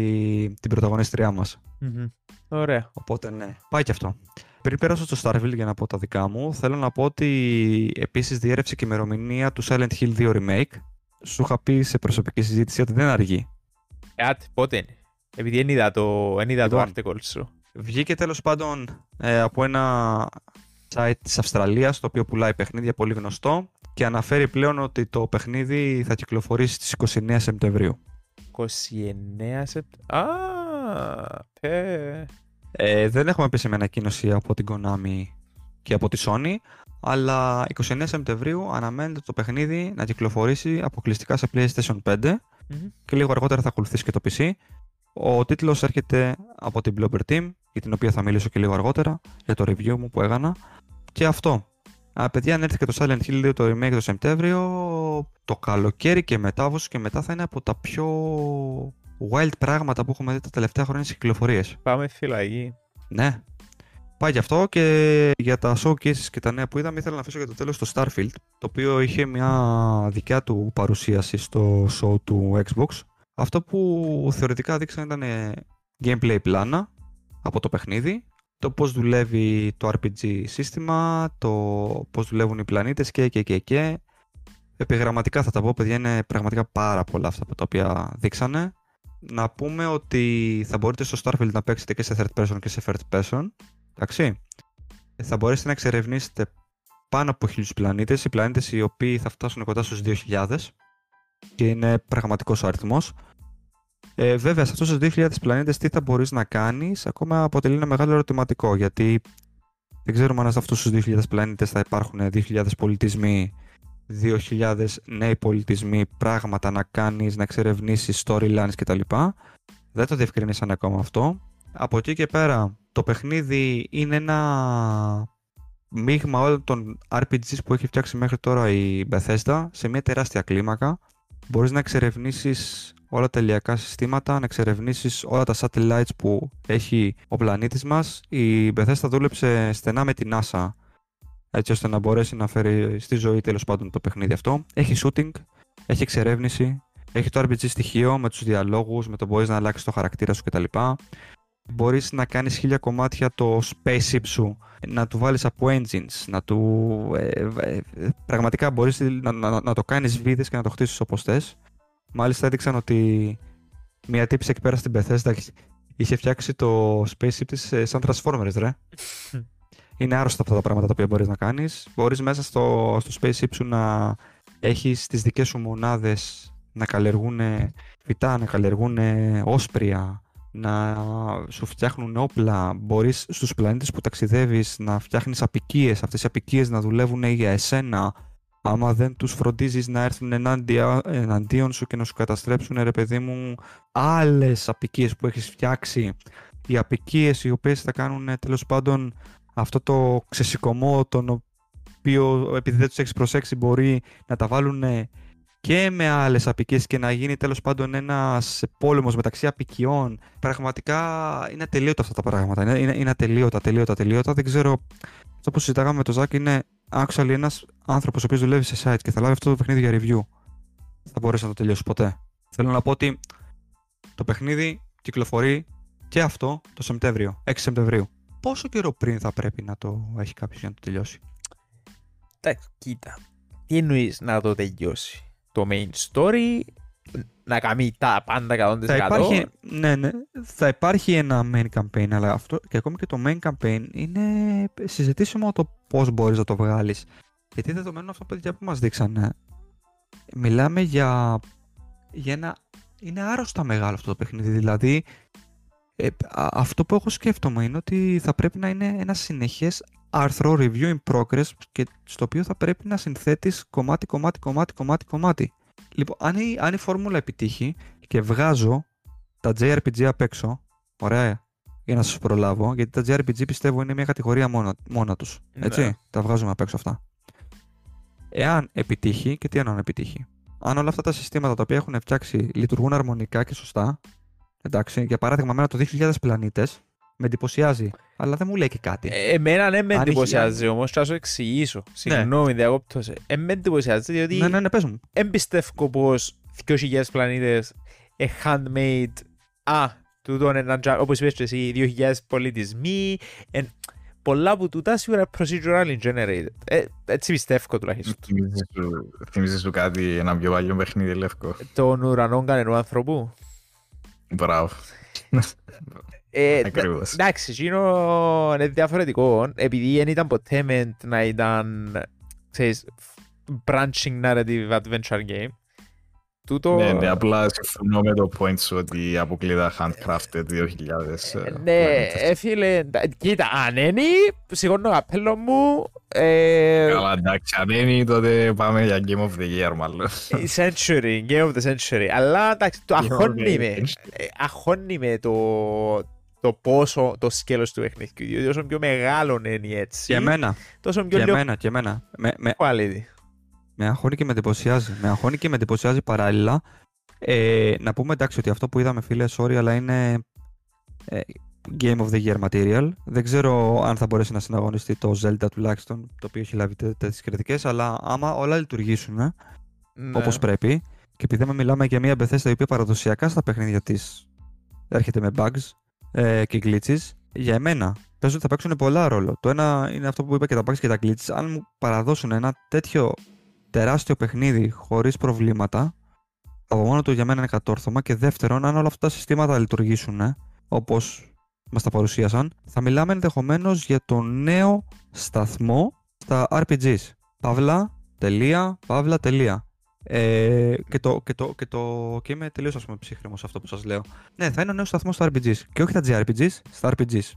την πρωταγωνίστριά μας. Μμμ. Ωραία. Οπότε ναι, πάει και αυτό. Πριν πέρασω στο Starfield για να πω τα δικά μου, θέλω να πω ότι επίσης διέρευσε και η ημερομηνία του Silent Hill 2 Remake. Σου είχα πει σε προσωπική συζήτηση ότι δεν αργεί. Ε, άτε, πότε είναι; Επειδή δεν είδα το, εν είδα το Λοιπόν. article σου. Βγήκε τέλος πάντων ε, από ένα site της Αυστραλίας το οποίο πουλάει παιχνίδια πολύ γνωστό και αναφέρει πλέον ότι το παιχνίδι θα κυκλοφορήσει στις 29 Σεπτεμβρίου. 29 Σεπτεμβρίου. Α, πε. Ε, δεν έχουμε επίσημη ανακοίνωση από την Konami και από τη Sony, αλλά 29 Σεπτεμβρίου αναμένεται το παιχνίδι να κυκλοφορήσει αποκλειστικά σε PlayStation 5 Μμμ. και λίγο αργότερα θα ακολουθήσει και το PC. Ο τίτλος έρχεται από την Bloober Team, για την οποία θα μιλήσω και λίγο αργότερα, για το review μου που έκανα. Και αυτό. Α, παιδιά, αν έρθει και το Silent Hill 2 το remake το Σεπτέμβριο, το καλοκαίρι και μετά, όπως και μετά θα είναι από τα πιο wild πράγματα που έχουμε δει τα τελευταία χρόνια στις κυκλοφορίες. Πάμε φυλακή. Ναι. Πάει γι' αυτό και για τα showcases και τα νέα που είδαμε ήθελα να αφήσω για το τέλος το Starfield το οποίο είχε μια δικιά του παρουσίαση στο show του Xbox. Αυτό που θεωρητικά δείξαν ήταν ε, gameplay πλάνα από το παιχνίδι το πώς δουλεύει το RPG σύστημα, το πώς δουλεύουν οι πλανήτες και και και και. Επιγραμματικά θα τα πω παιδιά είναι πραγματικά πάρα πολλά αυτά τα οποία δείξανε. Να πούμε ότι θα μπορείτε στο Starfield να παίξετε και σε third person και σε first person Εντάξει. Ε, Θα μπορέσετε να εξερευνήσετε πάνω από χίλιους πλανήτες, οι πλανήτες οι οποίοι θα φτάσουν κοντά στους 2.000 και είναι πραγματικός ο αριθμός. Ε, βέβαια, σε αυτούς τους 2.000 πλανήτες τι θα μπορείς να κάνεις, ακόμα αποτελεί ένα μεγάλο ερωτηματικό, γιατί δεν ξέρουμε αν σε αυτούς τους 2.000 πλανήτες θα υπάρχουν 2.000 πολιτισμοί, 2.000 νέοι πολιτισμοί, πράγματα να κάνεις, να εξερευνήσεις storylines κτλ. Δεν το διευκρινίσαν ακόμα αυτό. Από εκεί και πέρα, το παιχνίδι είναι ένα μείγμα όλων των RPGs που έχει φτιάξει μέχρι τώρα η Bethesda σε μια τεράστια κλίμακα. Μπορείς να εξερευνήσεις όλα τα ηλιακά συστήματα, να εξερευνήσεις όλα τα satellites που έχει ο πλανήτης μας. Η Bethesda δούλεψε στενά με την NASA έτσι ώστε να μπορέσει να φέρει στη ζωή τέλος πάντων το παιχνίδι αυτό. Έχει shooting, έχει εξερεύνηση, έχει το RPG στοιχείο με τους διαλόγους, με το μπορείς να αλλάξεις το χαρακτήρα σου κτλ μπορείς να κάνεις χίλια κομμάτια το spaceship σου, να του βάλεις από engines, να του... ε, ε, ε, πραγματικά μπορείς να, να, να το κάνεις βίδες και να το χτίσεις όπως θες. Μάλιστα έδειξαν ότι μια τύψη εκεί πέρα στην Bethesda είχε φτιάξει το spaceship της ε, σαν Transformers, ρε. είναι άρρωστα αυτά τα πράγματα τα οποία μπορείς να κάνεις. Μπορείς μέσα στο, στο spaceship σου να έχεις τις δικές σου μονάδες να καλλιεργούν φυτά, να καλλιεργούν όσπρια, να σου φτιάχνουν όπλα. Μπορείς στους πλανήτες που ταξιδεύεις να φτιάχνεις απικίες, αυτές οι απικίες να δουλεύουν για εσένα. Άμα δεν τους φροντίζεις να έρθουν ενάντια, εναντίον σου και να σου καταστρέψουν, ρε παιδί μου, άλλες απικίες που έχεις φτιάξει. Οι απικίες οι οποίες θα κάνουν τέλος πάντων αυτό το ξεσηκωμό τον οποίο επειδή δεν τους έχεις προσέξει μπορεί να τα βάλουν και με άλλες απικίες και να γίνει τέλος πάντων ένας πόλεμος μεταξύ απικιών. Πραγματικά είναι ατελείωτα αυτά τα πράγματα. Είναι, είναι, είναι ατελείωτα, ατελείωτα, ατελείωτα. Δεν ξέρω, αυτό που συζητάγαμε με τον Ζάκ είναι actually ένας άνθρωπος ο οποίος δουλεύει σε site και θα λάβει αυτό το παιχνίδι για review. Θα μπορέσει να το τελειώσει ποτέ. Θέλω να πω ότι το παιχνίδι κυκλοφορεί και αυτό το Σεπτέμβριο, 6 Σεπτεμβρίου. Πόσο καιρό πριν θα πρέπει να το έχει κάποιος για να το τελειώσει; Εντάξει, κοίτα. Τι εννοείς να το τελειώσει; Το main story, να κάνει τα πάντα 100%. Θα υπάρχει, ναι, ναι, θα υπάρχει ένα main campaign, αλλά αυτό και ακόμη και το main campaign είναι συζητήσιμο το πώς μπορείς να το βγάλεις. Γιατί δεδομένου αυτό παιδιά που μας δείξανε, μιλάμε για, για ένα. Είναι άρρωστα μεγάλο αυτό το παιχνίδι. Δηλαδή, ε, αυτό που έχω σκέφτομαι είναι ότι θα πρέπει να είναι ένα συνεχές άρθρο review in progress και στο οποίο θα πρέπει να συνθέτεις κομμάτι, κομμάτι, κομμάτι, κομμάτι, κομμάτι. Λοιπόν, αν η, αν η φόρμουλα επιτύχει και βγάζω τα JRPG απ' έξω, ωραία, για να σας προλάβω, γιατί τα JRPG πιστεύω είναι μια κατηγορία μόνα, μόνα τους, ναι. έτσι, τα βγάζουμε απ' έξω αυτά. Εάν επιτύχει, και τι εννοώ επιτύχει, αν όλα αυτά τα συστήματα τα οποία έχουν φτιάξει λειτουργούν αρμονικά και σωστά, εντάξει, για παράδειγμα, μένα το 2000 πλανήτες, με εντυπωσιάζει. Αλλά δεν μου λέει και κάτι. Ε, εμένα ναι με εντυπωσιάζει έχει... όμως, θα σου εξηγήσω. Ναι. Συγγνώμη, ναι. διακόπτω. Ε, με εντυπωσιάζει διότι. Ναι, ναι, ναι, πες μου. Εμπιστεύω πως 2.000 πλανήτες ε, handmade. Α, τούτο είναι ένα όπως είπες εσύ, 2.000 πολιτισμοί. Ε, πολλά από τούτα σίγουρα procedurally generated. Ε, έτσι πιστεύω τουλάχιστον. Θυμίζεις σου κάτι ένα πιο παλιό παιχνίδι λευκό. Τον ουρανό κανενού άνθρωπου. Μπράβο. Ε, εντάξει, εκείνο είναι διαφορετικό, επειδή δεν ήταν ποτέ meant να ήταν, ξέρεις, branching narrative adventure game. Τούτο... Ναι, ναι, απλά συμφωνώ με το point σου ότι αποκλείδα handcrafted 2000. Ε, ναι, ε, φίλε, κοίτα, αν είναι, σηκώνω καπέλο μου. Ε... Καλά, εντάξει, αν είναι, τότε πάμε για Game of the Year, μάλλον. Century, Game of the Century. Αλλά, εντάξει, το αχώνει με, αχώνει με το, το πόσο το σκέλος του παιχνιδιού. Διότι όσο πιο μεγάλο είναι έτσι. Και εμένα. Τόσο πιο και εμένα, και εμένα. Με, με, quality. με αγχώνει και με εντυπωσιάζει. Με αγχώνει και με εντυπωσιάζει παράλληλα. Ε, να πούμε εντάξει ότι αυτό που είδαμε φίλε, sorry, αλλά είναι ε, Game of the Year material. Δεν ξέρω αν θα μπορέσει να συναγωνιστεί το Zelda τουλάχιστον, το οποίο έχει λάβει τέτοιες κριτικές, αλλά άμα όλα λειτουργήσουν ναι. όπως πρέπει, και επειδή μιλάμε για μια Bethesda η οποία παραδοσιακά στα παιχνίδια της έρχεται με bugs, ε, και glitches, για εμένα παίζω ότι θα παίξουν πολλά ρόλο. Το ένα είναι αυτό που είπα και τα bugs και τα glitches. Αν μου παραδώσουν ένα τέτοιο τεράστιο παιχνίδι χωρίς προβλήματα, από μόνο του για μένα είναι κατόρθωμα. Και δεύτερον, αν όλα αυτά τα συστήματα λειτουργήσουν ε, όπως μας τα παρουσίασαν, θα μιλάμε ενδεχομένως για το νέο σταθμό στα RPGs. Παύλα, τελεία, παύλα, τελεία. Ε, και, το, και, το, και, το, και είμαι τελείως ψύχραιμος σε αυτό που σας λέω. Ναι, θα είναι ο νέος σταθμός στα RPGs. Και όχι τα JRPGs, στα RPGs.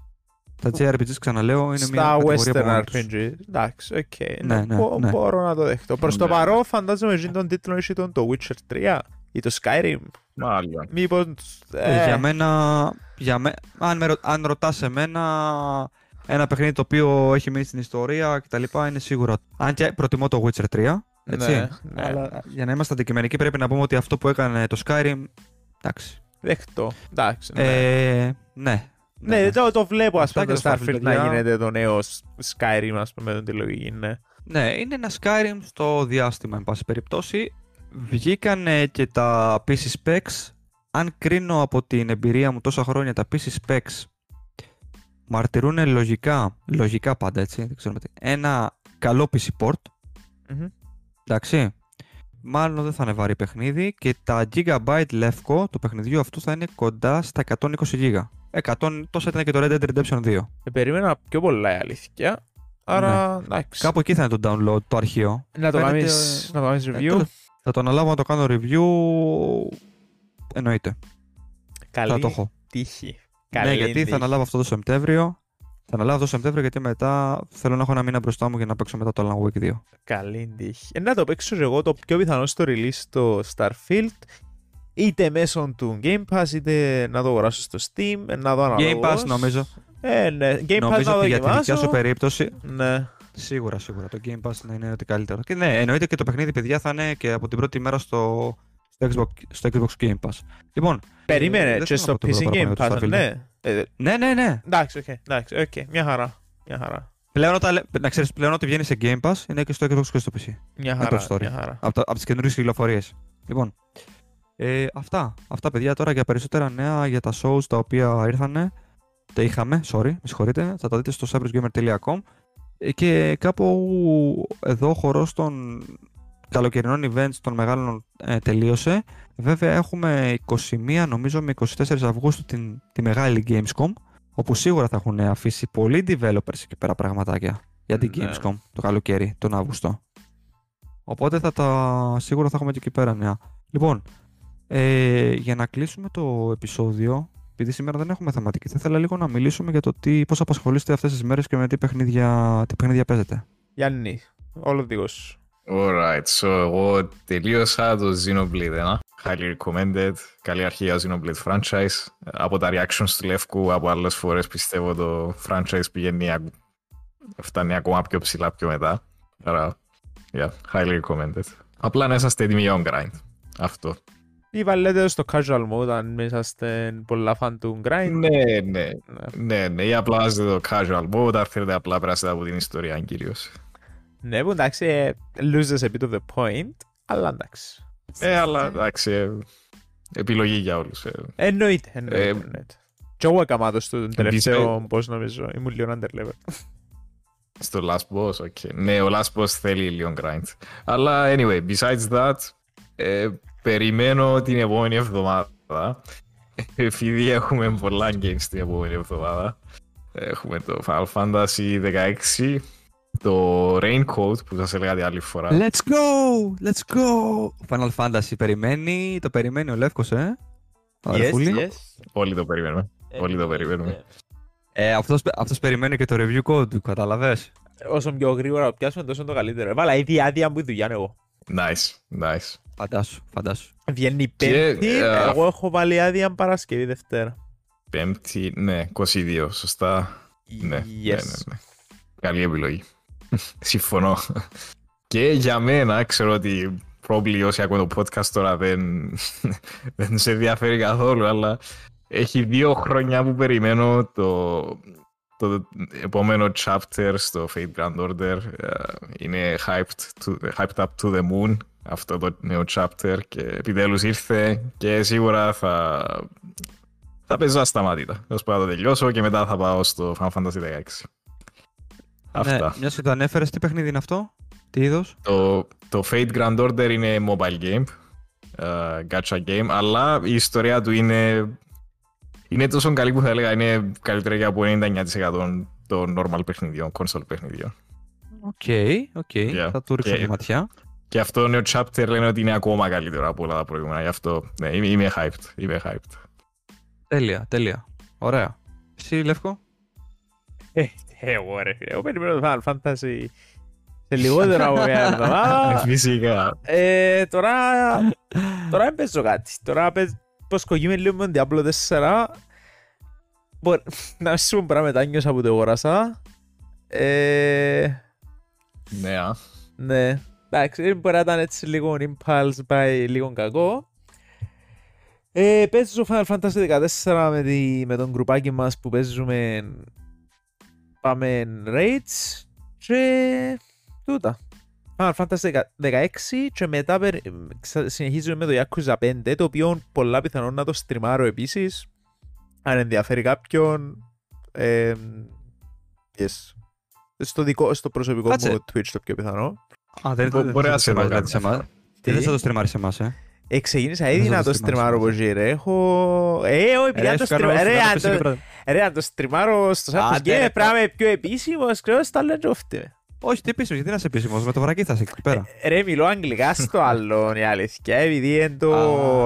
Τα JRPGs, ξαναλέω, είναι στα μια Western RPG. Εντάξει, ok. Okay. Ναι, ναι, ναι, ναι. Μπορώ να το δεχτώ. Προς το ναι. παρόν, φαντάζομαι ότι τον τίτλο έχει τον το Witcher 3 ή το Skyrim. Μάλλον. Μήπως... Ε... Για μένα, για με... αν, με, αν ρωτάς εμένα, ένα παιχνίδι το οποίο έχει μείνει στην ιστορία κτλ. είναι σίγουρο. Αν και προτιμώ το Witcher 3, έτσι. Ναι, ναι. Αλλά για να είμαστε αντικειμενικοί πρέπει να πούμε ότι αυτό που έκανε το Skyrim. Εντάξει. Δεχτώ. Εντάξει. Ναι. Ε, ναι. Ναι, ναι, το, το βλέπω ας πούμε το Starfield να γίνεται το νέο Skyrim ας πούμε με τη λογική, ναι. Ναι, είναι ένα Skyrim στο διάστημα εν πάση περιπτώσει. Βγήκαν και τα PC specs. Αν κρίνω από την εμπειρία μου τόσα χρόνια τα PC specs μαρτυρούν λογικά, λογικά πάντα έτσι, δεν ξέρω, ένα καλό PC port. Mm-hmm. Εντάξει. Μάλλον δεν θα είναι βαρύ παιχνίδι και τα Gigabyte λευκό του παιχνιδιού αυτού θα είναι κοντά στα 120 GB. 100, τόσο ήταν και το Red Dead Redemption 2. Ε, περίμενα πιο πολλά η αλήθεια. Άρα, εντάξει. Κάπου εκεί θα είναι το download, το αρχείο. Να το φαίνεται- κάνεις, να το κάνεις Ε, review. τότε θα το αναλάβω να το κάνω review. Εννοείται. Καλή Θα το έχω. τύχη. ναι, Καλή γιατί τύχη. θα αναλάβω αυτό το Σεπτέμβριο. Θα αναλάβω αυτό το Σεπτέμβριο γιατί μετά θέλω να έχω ένα μήνα μπροστά μου για να παίξω μετά το Alan Wake 2. Καλή τύχη. Ε, να το παίξω και εγώ το πιο πιθανό στο release στο Starfield. Είτε μέσω του Game Pass, είτε να το αγοράσω στο Steam, ε, να δω Game αναλόγως. Pass νομίζω, Ε, ναι. Game Pass νομίζω να ότι για τη δικιά δοκιμάσω. σου περίπτωση Ναι. Σίγουρα, σίγουρα. Το Game Pass να είναι ότι καλύτερο. Και ναι, εννοείται και το παιχνίδι, παιδιά, θα είναι και από την πρώτη μέρα στο, στο, Xbox, στο Xbox Game Pass. Λοιπόν. Περίμενε, δεν και θέλω στο να πω τίποτα PC παραπάνω Game για το Pass, Starfield. ναι. Ε, Ναι, ναι, ναι. εντάξει, οκ, εντάξει, οκ, μια χαρά. Μια χαρά. Πλέον, όταν, λέ- να ξέρεις, πλέον ότι βγαίνει σε Game Pass είναι και στο Xbox και στο PC. Μια Apple χαρά, Store. μια χαρά. Από, τα, από τις καινούριες κυκλοφορίες. Λοιπόν, ε, αυτά. Αυτά, παιδιά, τώρα για περισσότερα νέα για τα shows τα οποία ήρθανε. Τα είχαμε, sorry, με συγχωρείτε. Θα τα δείτε στο cybersgamer.com Ε, και κάπου εδώ ο χορός των καλοκαιρινών events των μεγάλων ε, τελείωσε. Βέβαια έχουμε 21 νομίζω με 24 Αυγούστου την, τη μεγάλη Gamescom όπου σίγουρα θα έχουν αφήσει πολλοί developers εκεί πέρα πραγματάκια για την Ναι. Gamescom το καλοκαίρι, τον Αύγουστο. Οπότε θα τα... σίγουρα θα έχουμε και εκεί πέρα νέα. Λοιπόν, ε, για να κλείσουμε το επεισόδιο, επειδή σήμερα δεν έχουμε θεματική, θα ήθελα λίγο να μιλήσουμε για το τι, πώς απασχολείστε αυτές τις μέρες και με τι παιχνίδια, τι παιχνίδια παίζετε. Γιάννη, όλο δικός σου. Alright, so εγώ τελείωσα το Xenoblade 1. Highly recommended. Καλή αρχή για Xenoblade franchise. Από τα reactions του Λεύκου, από άλλες φορές πιστεύω το franchise πηγαίνει, ακ- φτάνει ακόμα πιο ψηλά πιο μετά. Άρα, yeah, highly recommended. Απλά να είσαστε έτοιμοι για on grind. Αυτό. Ή βάλετε στο casual mode αν είσαστε πολλά fan του grind. Ναι, ναι. Ναι. Ναι, ναι, ή απλά βάζετε το casual mode, αν θέλετε απλά περάσετε από την ιστορία κυρίως. Ναι, που εντάξει, ε, loses a bit of the point, αλλά εντάξει. Ε, αλλά εντάξει, ε, επιλογή για όλους. ε. Εννοείται, εννοείται. Ε, εννοείται. Και εγώ έκανα το στον τελευταίο Επίσης- πώς νομίζω, ήμουν λίγο underlevel. Στο last boss, ok. Ναι, ο last boss θέλει λίγο grind. Αλλά anyway, besides that, ε, περιμένω την επόμενη εβδομάδα. Επειδή έχουμε πολλά games την επόμενη εβδομάδα. Έχουμε το Final Fantasy 16, το Raincoat που σας έλεγα την άλλη φορά. Let's go! Let's go! Final Fantasy περιμένει, το περιμένει ο Λεύκος, ε. Ωραία, φούλη. Όλοι το περιμένουμε. Όλοι το περιμένουμε. Ε, αυτός, αυτός περιμένει και το review code του, κατάλαβες. Όσο πιο γρήγορα το πιάσουμε, τόσο το καλύτερο. Έβαλα ήδη άδεια που δουλειά εγώ. Nice, nice. Φαντάσου, φαντάσου. Βγαίνει η Και, Πέμπτη, ε, εγώ έχω βάλει άδεια Παρασκευή Δευτέρα. Πέμπτη, ναι, 22, σωστά. Ναι, ναι, ναι, Yes. ναι. Καλή επιλογή. Συμφωνώ. Και για μένα, ξέρω ότι probably όσοι ακούνε το podcast τώρα δεν, δεν σε ενδιαφέρει καθόλου, αλλά έχει δύο χρόνια που περιμένω το, το επόμενο chapter στο Fate Grand Order. Ε, Είναι hyped, to, hyped up to the moon αυτό το νέο chapter και επιτέλους ήρθε και σίγουρα θα, θα παίζω ασταμάτητα. Θα πάω να το τελειώσω και μετά θα πάω στο Final Fantasy 16. Αυτά. Ναι, μιας και το ανέφερες, τι παιχνίδι είναι αυτό, τι είδος; Το, το Fate Grand Order είναι mobile game, uh, gacha game, αλλά η ιστορία του είναι, είναι τόσο καλή που θα έλεγα είναι καλύτερη και από 99% των normal παιχνιδιών, console παιχνιδιών. Ok, ok, Yeah. θα του ρίξω Και- μια ματιά. Και αυτό το νέο chapter λένε ότι είναι ακόμα καλύτερο από όλα τα προηγούμενα, γι' αυτό ναι, είμαι, είμαι hyped. Είμαι hyped. Τέλεια, τέλεια. Ωραία. Εσύ, Λεύκο; Ε, εγώ ρε φίλε, εγώ περιμένω το Final Fantasy σε λιγότερο από μια εβδομάδα. Φυσικά. Ε, τώρα, τώρα δεν παίζω κάτι. Τώρα παίζω, ποσκολιούμαι λίγο με τον Diablo 4. Μπορεί, να σου πω πράγμα μετά νιώσα που το αγοράσα. Ε, Ναι, α. ναι, εντάξει, μπορεί να ήταν έτσι λίγο impulse, πάει λίγο κακό. Ε, παίζω Final Fantasy 14 με, τη, με τον γκρουπάκι μας που παίζουμε πάμε raids και τούτα. Final Fantasy 16 και μετά περι- ξα- συνεχίζουμε με το Yakuza 5 το οποίο πολλά πιθανόν να το στριμάρω επίσης αν ενδιαφέρει κάποιον ε, yes. στο, δικό, στο προσωπικό Κάτσε. μου Twitch το πιο πιθανό Α, δεν Μπο- δεν μπορεί θα να το σε δω streamάρεις κάποια σε εμάς. Τι; Δεν θα το streamάρεις σε εμάς, ε. Ε, ξεκίνησα ήδη Δεν να θα το το στριμάρω στριμάρεις, από εκεί, ρε. Έχω... Ε, όχι, Ρε, πια το σου κάνω- στριμάρω. σου Ρε, κάνω αν πίσω και το- πράγμα. ρε, αν το στριμάρω στο Σάπος Άντε, και ρε, πρέπει να είμαι πιο επίσημος, ξέρω, στα λέω φταίμε. Όχι, τι επίσημος, γιατί να είσαι επίσημος, με το βρακί θα είσαι εκεί πέρα. Ρε, μιλώ αγγλικά στο άλλο, η αλήθεια, επειδή είναι το...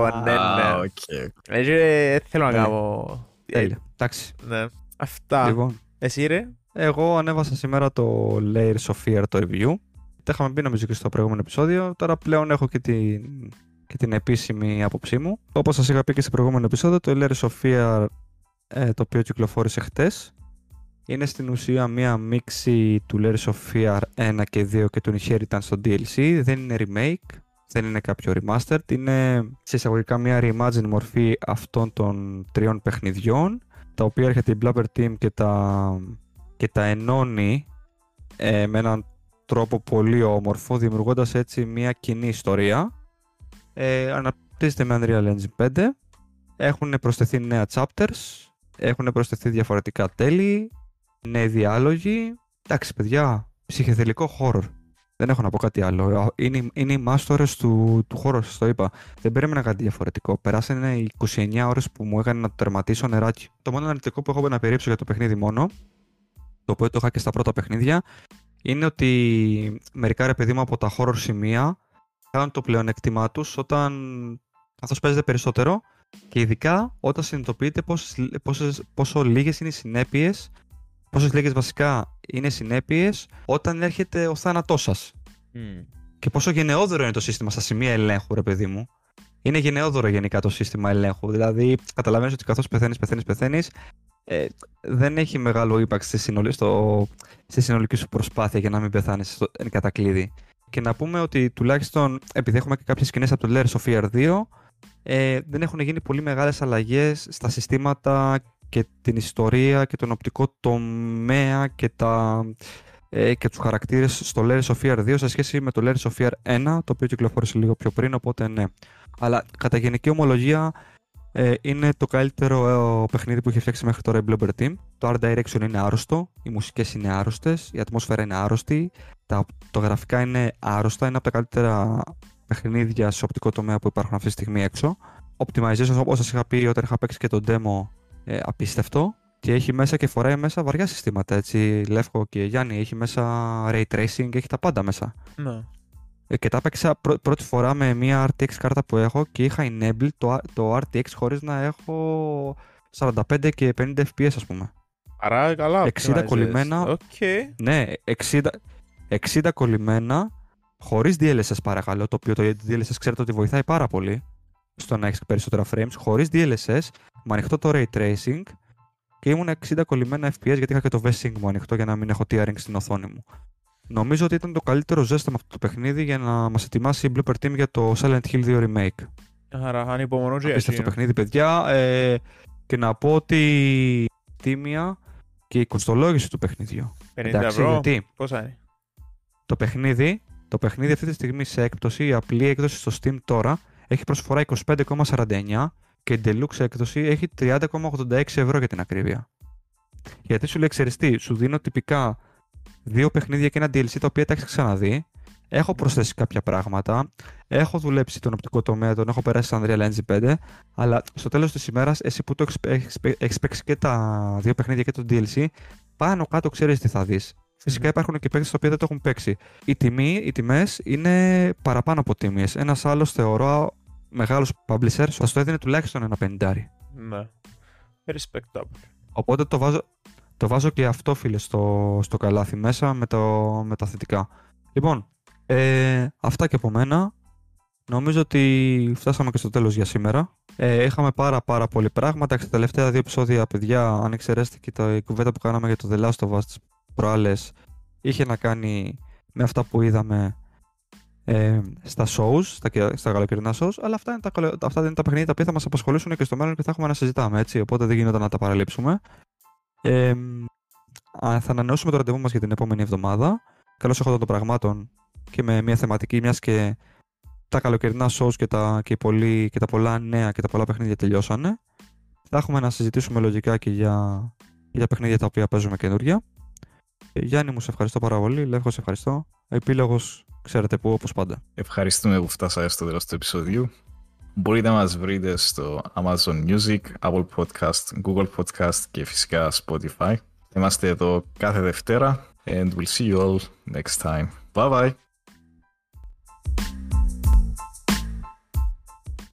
Α, Ναι, Α, ναι. οκ. Έτσι, ρε, θέλω να Ναι. κάνω... Τέλεια. Εντάξει. Ναι. Αυτά. Λοιπόν, Εσύ, ρε; εγώ ανέβασα σήμερα το Layers of Fear το review. Τα είχαμε πει νομίζω και στο προηγούμενο επεισόδιο. Τώρα πλέον έχω και την, και την επίσημη άποψή μου. Όπως σας είχα πει και στο προηγούμενο επεισόδιο, το Layers of Fear ε, το οποίο κυκλοφόρησε χτες είναι στην ουσία μία μίξη του Layers of Fear 1 και 2 και του Inheritance στο DLC. Δεν είναι remake, δεν είναι κάποιο remastered. Είναι σε εισαγωγικά μία reimagined μορφή αυτών των τριών παιχνιδιών τα οποία έρχεται η Blubber Team και τα, και τα ενώνει ε, με έναν τρόπο πολύ όμορφο δημιουργώντας έτσι μία κοινή ιστορία. Ε, αναπτύσσεται με Unreal Engine 5. Έχουν προσθεθεί νέα chapters, έχουν προσθεθεί διαφορετικά τέλη, νέοι διάλογοι. Εντάξει παιδιά, ψυχεδελικό horror. Δεν έχω να πω κάτι άλλο. Είναι, είναι οι μάστορες του, του horror, σας το είπα. Δεν περίμενα κάτι διαφορετικό. Περάσανε οι 29 ώρες που μου έκανε να το τερματίσω νεράκι. Το μόνο αρνητικό που έχω να περίψω για το παιχνίδι μόνο, το οποίο το είχα και στα πρώτα παιχνίδια, είναι ότι μερικά ρε παιδί μου από τα horror σημεία κάνουν το πλεονέκτημά τους όταν καθώς παίζετε περισσότερο και ειδικά όταν συνειδητοποιείτε πόσες, πόσες, πόσο λίγες είναι οι συνέπειες πόσες λίγες βασικά είναι οι συνέπειες όταν έρχεται ο θάνατός σας και πόσο γενναιόδωρο είναι το σύστημα στα σημεία ελέγχου, ρε παιδί μου. Είναι γενναιόδωρο γενικά το σύστημα ελέγχου. Δηλαδή, καταλαβαίνεις ότι καθώς πεθαίνεις, πεθαίνεις, πεθαίνεις, ε, δεν έχει μεγάλο impact στη, συνολη, στο, στη συνολική σου προσπάθεια για να μην πεθάνεις εν κατακλείδη. Και να πούμε ότι τουλάχιστον επειδή έχουμε και κάποιες σκηνές από το Layers of Fear 2, ε, δεν έχουν γίνει πολύ μεγάλες αλλαγές στα συστήματα και την ιστορία και τον οπτικό τομέα και τα, ε, και τους χαρακτήρες στο Layers of Fear 2 σε σχέση με το Layers of Fear 1, το οποίο κυκλοφόρησε λίγο πιο πριν, οπότε ναι. Αλλά κατά γενική ομολογία ε, είναι το καλύτερο ε, παιχνίδι που έχει φτιάξει μέχρι τώρα η Blubber Team. Το Art Direction είναι άρρωστο, οι μουσικές είναι άρρωστες, η ατμόσφαιρα είναι άρρωστη, τα, το γραφικά είναι άρρωστα, είναι από τα καλύτερα παιχνίδια σε οπτικό τομέα που υπάρχουν αυτή τη στιγμή έξω. Optimization, όπως σας είχα πει όταν είχα παίξει και το demo, ε, απίστευτο και έχει μέσα και φοράει μέσα βαριά συστήματα έτσι Λεύκο και Γιάννη έχει μέσα ray tracing, έχει τα πάντα μέσα Ναι. ε, και τα έπαιξα πρω- πρώτη φορά με μια RTX κάρτα που έχω και είχα enable το, το RTX χωρίς να έχω 45 και 50 FPS ας πούμε Άρα καλά. 60 optimized. κολλημένα. Οκ. ναι 60, 60 κολλημένα χωρίς DLSS παρακαλώ το οποίο το DLSS ξέρετε ότι βοηθάει πάρα πολύ στο να έχεις περισσότερα frames χωρίς DLSS με ανοιχτό το ray tracing και ήμουν 60 κολλημένα FPS γιατί είχα και το V-Sync μου ανοιχτό για να μην έχω tearing στην οθόνη μου. Νομίζω ότι ήταν το καλύτερο ζέσταμα αυτό το παιχνίδι για να μας ετοιμάσει η Blooper Team για το Silent Hill 2 Remake. Άρα ανυπομονώ και Απίστευτο εσύ. παιχνίδι, παιδιά. Ε, και να πω ότι τίμια και η κοστολόγηση του παιχνιδιού. 50 Εντάξει, ευρώ. γιατί; Πόσα είναι; Το παιχνίδι, το παιχνίδι αυτή τη στιγμή σε έκπτωση, η απλή έκδοση στο Steam τώρα έχει προσφορά 25,49 και η Deluxe έκδοση έχει 30,86 ευρώ για την ακρίβεια. Γιατί σου λέει εξαιριστή, σου δίνω τυπικά δύο παιχνίδια και ένα DLC τα οποία τα έχεις ξαναδεί. Έχω προσθέσει κάποια πράγματα. Έχω δουλέψει τον οπτικό τομέα, τον έχω περάσει σαν Unreal Engine 5. Αλλά στο τέλος της ημέρας, εσύ που το έχεις, έχεις παίξει και τα δύο παιχνίδια και το DLC, πάνω κάτω ξέρεις τι θα δεις. Φυσικά υπάρχουν και παίκτες τα οποία δεν το έχουν παίξει. Η τιμή, οι τιμές είναι παραπάνω από τιμίε. Ένας άλλος θεωρώ μεγάλος publisher θα το έδινε τουλάχιστον ένα πενιντάρι. Ναι. Respectable. Οπότε το βάζω, το βάζω και αυτό, φίλε, στο, στο καλάθι μέσα με, το, με τα θετικά. Λοιπόν, ε, αυτά και από μένα. Νομίζω ότι φτάσαμε και στο τέλος για σήμερα. Ε, είχαμε πάρα πάρα πολύ πράγματα. Στα τελευταία δύο επεισόδια, παιδιά, αν εξαιρέσετε και τα η κουβέντα που κάναμε για το The Last of Us τις προάλλες, είχε να κάνει με αυτά που είδαμε ε, στα shows, στα, στα καλοκαιρινά shows, αλλά αυτά είναι, τα, καλο- αυτά είναι τα παιχνίδια τα οποία θα μας απασχολήσουν και στο μέλλον και θα έχουμε να συζητάμε, έτσι, οπότε δεν γίνεται να τα παραλείψουμε. Ε, α, θα ανανεώσουμε το ραντεβού μας για την επόμενη εβδομάδα. Καλώς έχω των πραγμάτων και με μια θεματική, μιας και τα καλοκαιρινά shows και τα, και, οι πολλοί- και τα πολλά νέα και τα πολλά παιχνίδια τελειώσανε. Θα έχουμε να συζητήσουμε λογικά και για, και για παιχνίδια τα οποία παίζουμε καινούργια. Ε, Γιάννη μου, σε ευχαριστώ πάρα πολύ. Λεύκο, σε ευχαριστώ. Επίλογος, ξέρετε που, όπως πάντα. Ευχαριστούμε που φτάσατε στο τέλος του επεισοδίου. Μπορείτε να μας βρείτε στο Amazon Music, Apple Podcast, Google Podcast και φυσικά Spotify. Είμαστε εδώ κάθε Δευτέρα and we'll see you all next time. Bye bye!